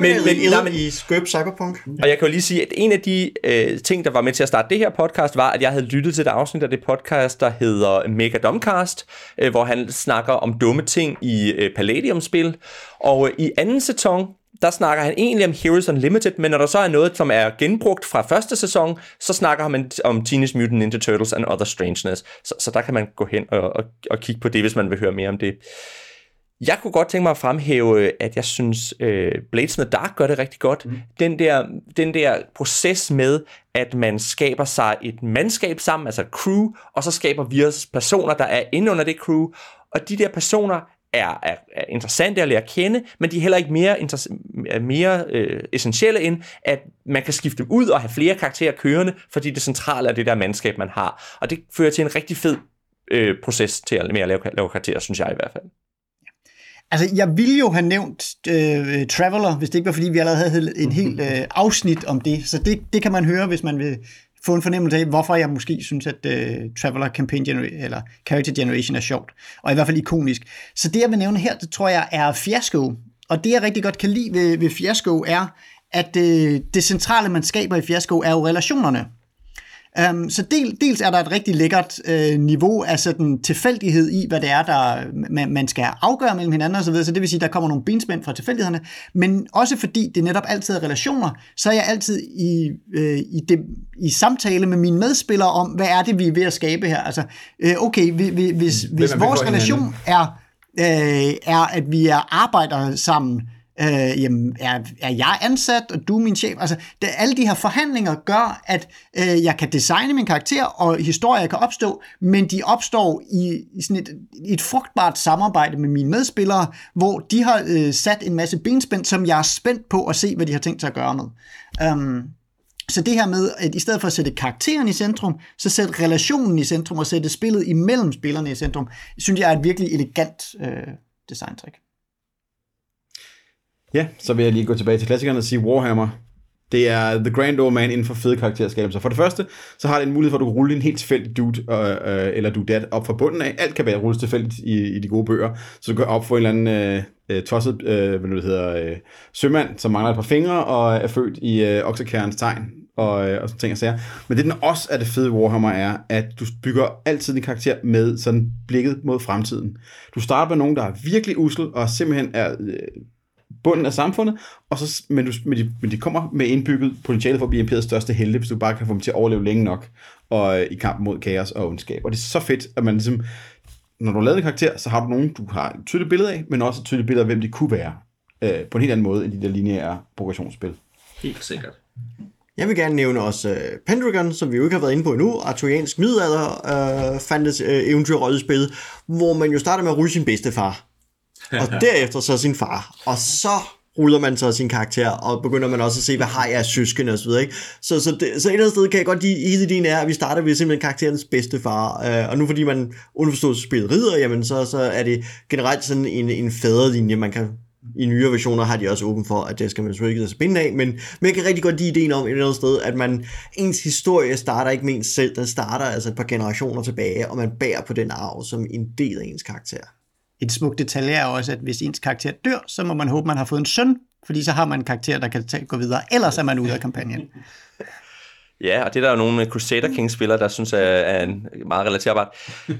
men, men, men, i Script Cyberpunk. Og jeg kan jo lige sige, at en af de øh, ting, der var med til at starte det her podcast, var, at jeg havde lyttet til et afsnit af det podcast, der hedder Mega Domcast, øh, hvor han snakker om dumme ting i øh, Palladium-spil. Og øh, i anden sæson, der snakker han egentlig om Heroes Unlimited, men når der så er noget, som er genbrugt fra første sæson, så snakker han om Teenage Mutant Ninja Turtles and Other Strangeness. Så, så der kan man gå hen og, og, og kigge på det, hvis man vil høre mere om det. Jeg kunne godt tænke mig at fremhæve, at jeg synes, uh, Blades in the Dark gør det rigtig godt. Mm. Den, der, den der proces med, at man skaber sig et mandskab sammen, altså et crew, og så skaber vi os personer, der er inde under det crew, og de der personer er, er, er interessante at lære at kende, men de er heller ikke mere, mere øh, essentielle end, at man kan skifte dem ud og have flere karakterer kørende, fordi det centrale er det der mandskab, man har. Og det fører til en rigtig fed øh, proces til at, med at lave, lave karakterer, synes jeg i hvert fald. Altså, jeg ville jo have nævnt øh, Traveler, hvis det ikke var, fordi vi allerede havde en helt øh, afsnit om det. Så det, det kan man høre, hvis man vil få en fornemmelse af, hvorfor jeg måske synes, at uh, Traveler Campaign Genera- eller Character Generation er sjovt, og i hvert fald ikonisk. Så det, jeg vil nævne her, det tror jeg er Fiasco. Og det, jeg rigtig godt kan lide ved, ved Fiasco, er, at uh, det centrale, man skaber i Fiasco, er jo relationerne. Um, så del, dels er der et rigtig lækkert uh, niveau af sådan tilfældighed i, hvad det er, der man, man skal afgøre mellem hinanden osv., så, så det vil sige, der kommer nogle benspænd fra tilfældighederne, men også fordi det netop altid er relationer, så er jeg altid i, uh, i, det, i samtale med mine medspillere om, hvad er det, vi er ved at skabe her. Altså, uh, okay, hvis, hvis, hvis vores relation er, uh, er, at vi er arbejder sammen, øh, jamen, er, er jeg ansat, og du er min chef? Altså, det, alle de her forhandlinger gør, at øh, jeg kan designe min karakter, og historier kan opstå, men de opstår i, i sådan et, et frugtbart samarbejde med mine medspillere, hvor de har øh, sat en masse benspænd, som jeg er spændt på at se, hvad de har tænkt sig at gøre med. Um, så det her med, at i stedet for at sætte karakteren i centrum, så sætte relationen i centrum og sætte spillet imellem spillerne i centrum, synes jeg er et virkelig elegant øh, designtrik. Ja, så vil jeg lige gå tilbage til klassikeren og sige Warhammer. Det er The Grand Old Man inden for fede karakterskabelser. For det første, så har det en mulighed for, at du kan rulle en helt tilfældig dude, øh, eller dude op fra bunden af. Alt kan være rullet tilfældigt i, i de gode bøger. Så du kan op for en eller anden øh, øh tosset øh, hvad det hedder, øh, sømand, som mangler et par fingre og er født i øh, oksekærens tegn og, øh, og sådan ting og sager. Men det, den også er det fede Warhammer, er, at du bygger altid din karakter med sådan blikket mod fremtiden. Du starter med nogen, der er virkelig usel, og simpelthen er øh, bunden af samfundet, og så, men, du, men, de, men de kommer med indbygget potentiale for at blive imperiets største helte, hvis du bare kan få dem til at overleve længe nok og, øh, i kampen mod kaos og ondskab. Og det er så fedt, at man ligesom, når du har lavet en karakter, så har du nogen, du har et tydeligt billede af, men også et tydeligt billede af, hvem de kunne være, øh, på en helt anden måde end de der lineære progressionsspil. Helt sikkert. Jeg vil gerne nævne også uh, Pendragon, som vi jo ikke har været inde på endnu, arturiansk middelalder uh, fantasy uh, eventyrrollespil, hvor man jo starter med at ryge sin bedstefar, og derefter så sin far, og så ruller man så sin karakter, og begynder man også at se, hvad har jeg af søskende og så ikke? Så, så, det, så et eller andet sted kan jeg godt lide, hele ideen er, at vi starter ved simpelthen karakterens bedste far, øh, og nu fordi man underforstået spillet ridder, jamen så, så er det generelt sådan en, en faderlinje, man kan i nyere versioner har de også åben for, at det skal man selvfølgelig ikke spænde af, men, men jeg kan rigtig godt lide ideen om et eller andet sted, at man, ens historie starter ikke med ens selv, den starter altså et par generationer tilbage, og man bærer på den arv som en del af ens karakter et smukt detalje er også, at hvis ens karakter dør, så må man håbe, man har fået en søn, fordi så har man en karakter, der kan gå videre. Ellers er man ude af kampagnen. Ja, og det er der jo nogle Crusader Kings spillere, der synes er, er en meget relaterbart.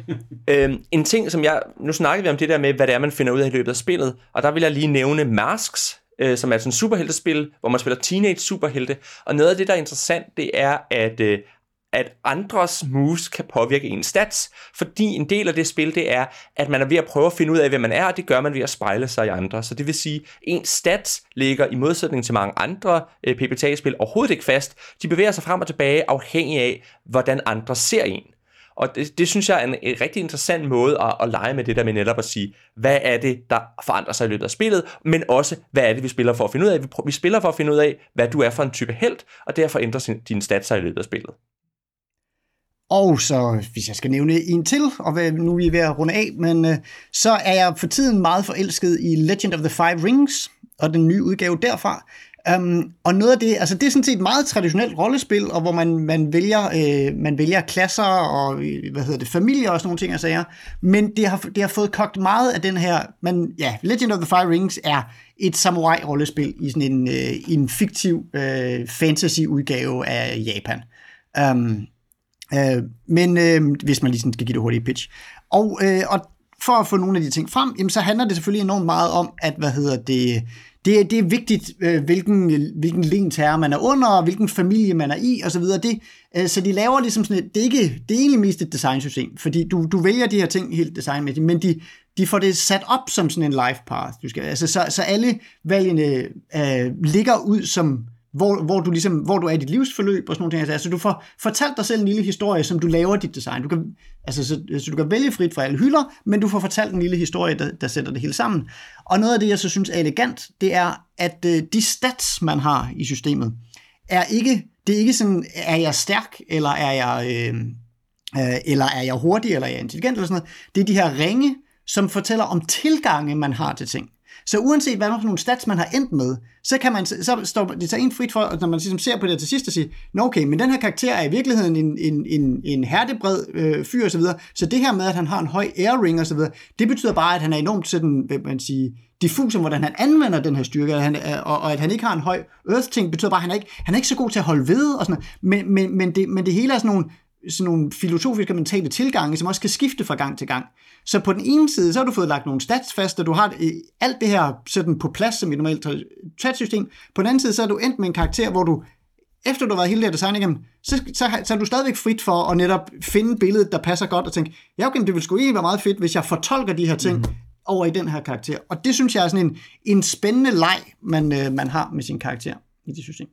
øhm, en ting, som jeg... Nu snakker vi om det der med, hvad det er, man finder ud af i løbet af spillet, og der vil jeg lige nævne Masks, øh, som er sådan et superheltespil, hvor man spiller teenage superhelte. Og noget af det, der er interessant, det er, at øh, at andres moves kan påvirke ens stats, fordi en del af det spil, det er, at man er ved at prøve at finde ud af, hvem man er, og det gør man ved at spejle sig i andre. Så det vil sige, at ens stats ligger i modsætning til mange andre øh, PBTA-spil overhovedet ikke fast. De bevæger sig frem og tilbage afhængig af, hvordan andre ser en. Og det, det synes jeg er en, en rigtig interessant måde at, at lege med det der med netop at sige, hvad er det, der forandrer sig i løbet af spillet, men også, hvad er det, vi spiller for at finde ud af. Vi, vi spiller for at finde ud af, hvad du er for en type held, og derfor ændrer sin, din stats sig i løbet af spillet. Og så, hvis jeg skal nævne en til, og hvad, nu er vi ved at runde af, men øh, så er jeg for tiden meget forelsket i Legend of the Five Rings, og den nye udgave derfra. Um, og noget af det, altså det er sådan set et meget traditionelt rollespil, og hvor man, man, vælger, øh, man vælger klasser og øh, hvad hedder det, familier og sådan nogle ting og sager. Men det har, det har fået kogt meget af den her, men ja, Legend of the Five Rings er et samurai-rollespil i sådan en, øh, en fiktiv øh, fantasy-udgave af Japan. Um, Øh, men øh, hvis man lige skal give det hurtigt pitch. Og, øh, og for at få nogle af de ting frem, jamen, så handler det selvfølgelig enormt meget om, at hvad hedder det, det, det er vigtigt, øh, hvilken, hvilken lensherre man er under, og hvilken familie man er i, og så videre. Det, øh, så de laver ligesom sådan et, det er, ikke, det er egentlig mest et designsystem, fordi du, du vælger de her ting helt designmæssigt, men de, de får det sat op som sådan en life path. Du skal, altså, så, så alle valgene øh, ligger ud som hvor, hvor, du ligesom, hvor du er i dit livsforløb og sådan ting altså, altså du får fortalt dig selv en lille historie, som du laver dit design. Du kan, altså, så, så du kan vælge frit fra alle hylder, men du får fortalt en lille historie, der, der sætter det hele sammen. Og noget af det, jeg så synes er elegant, det er, at øh, de stats, man har i systemet, er ikke, det er ikke sådan, er jeg stærk, eller er jeg, øh, øh, eller er jeg hurtig, eller er jeg intelligent, eller sådan noget. Det er de her ringe, som fortæller om tilgange, man har til ting. Så uanset hvad for nogle stats man har endt med, så kan man så står det tager en frit for, når man ligesom ser på det til sidst og siger, Nå okay, men den her karakter er i virkeligheden en, en, en, en hertebred øh, fyr og så videre, så det her med, at han har en høj air ring og så videre, det betyder bare, at han er enormt sådan, hvad man sige, diffus om, hvordan han anvender den her styrke, og, han, øh, og, og at han ikke har en høj earth-ting, betyder bare, at han er ikke, han er ikke så god til at holde ved, og sådan noget. Men, men, men, det, men det hele er sådan nogle, sådan nogle filosofiske mentale tilgange, som også kan skifte fra gang til gang. Så på den ene side, så har du fået lagt nogle stats fast, og du har alt det her sådan på plads som et normalt chat-system. På den anden side, så er du endt med en karakter, hvor du efter du har været hele det her design igennem, så, så, så er du stadigvæk frit for at netop finde billedet, der passer godt, og tænke, ja okay, det ville sgu egentlig være meget fedt, hvis jeg fortolker de her ting mm. over i den her karakter. Og det synes jeg er sådan en, en spændende leg, man, øh, man har med sin karakter i det system.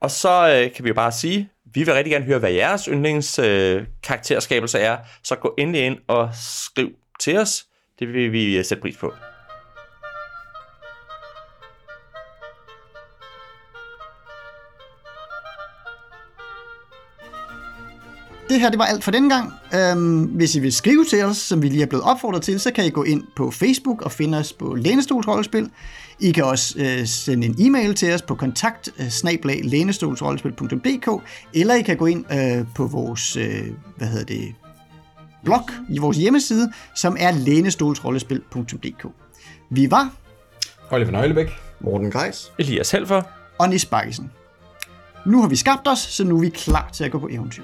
Og så øh, kan vi jo bare sige, vi vil rigtig gerne høre, hvad jeres yndlings øh, karakterskabelse er, så gå endelig ind og skriv til os. Det vil vi øh, sætte pris på. Det her det var alt for den gang. Øhm, hvis I vil skrive til os, som vi lige er blevet opfordret til, så kan I gå ind på Facebook og finde os på Lænestolsrollespil. I kan også øh, sende en e-mail til os på kontakt øh, eller I kan gå ind øh, på vores øh, hvad hedder det, blog i vores hjemmeside, som er lænestolsrollespil.dk. Vi var Oliver Nøglebæk, Morten Greis, Elias Helfer og Nis Bakkesen. Nu har vi skabt os, så nu er vi klar til at gå på eventyr.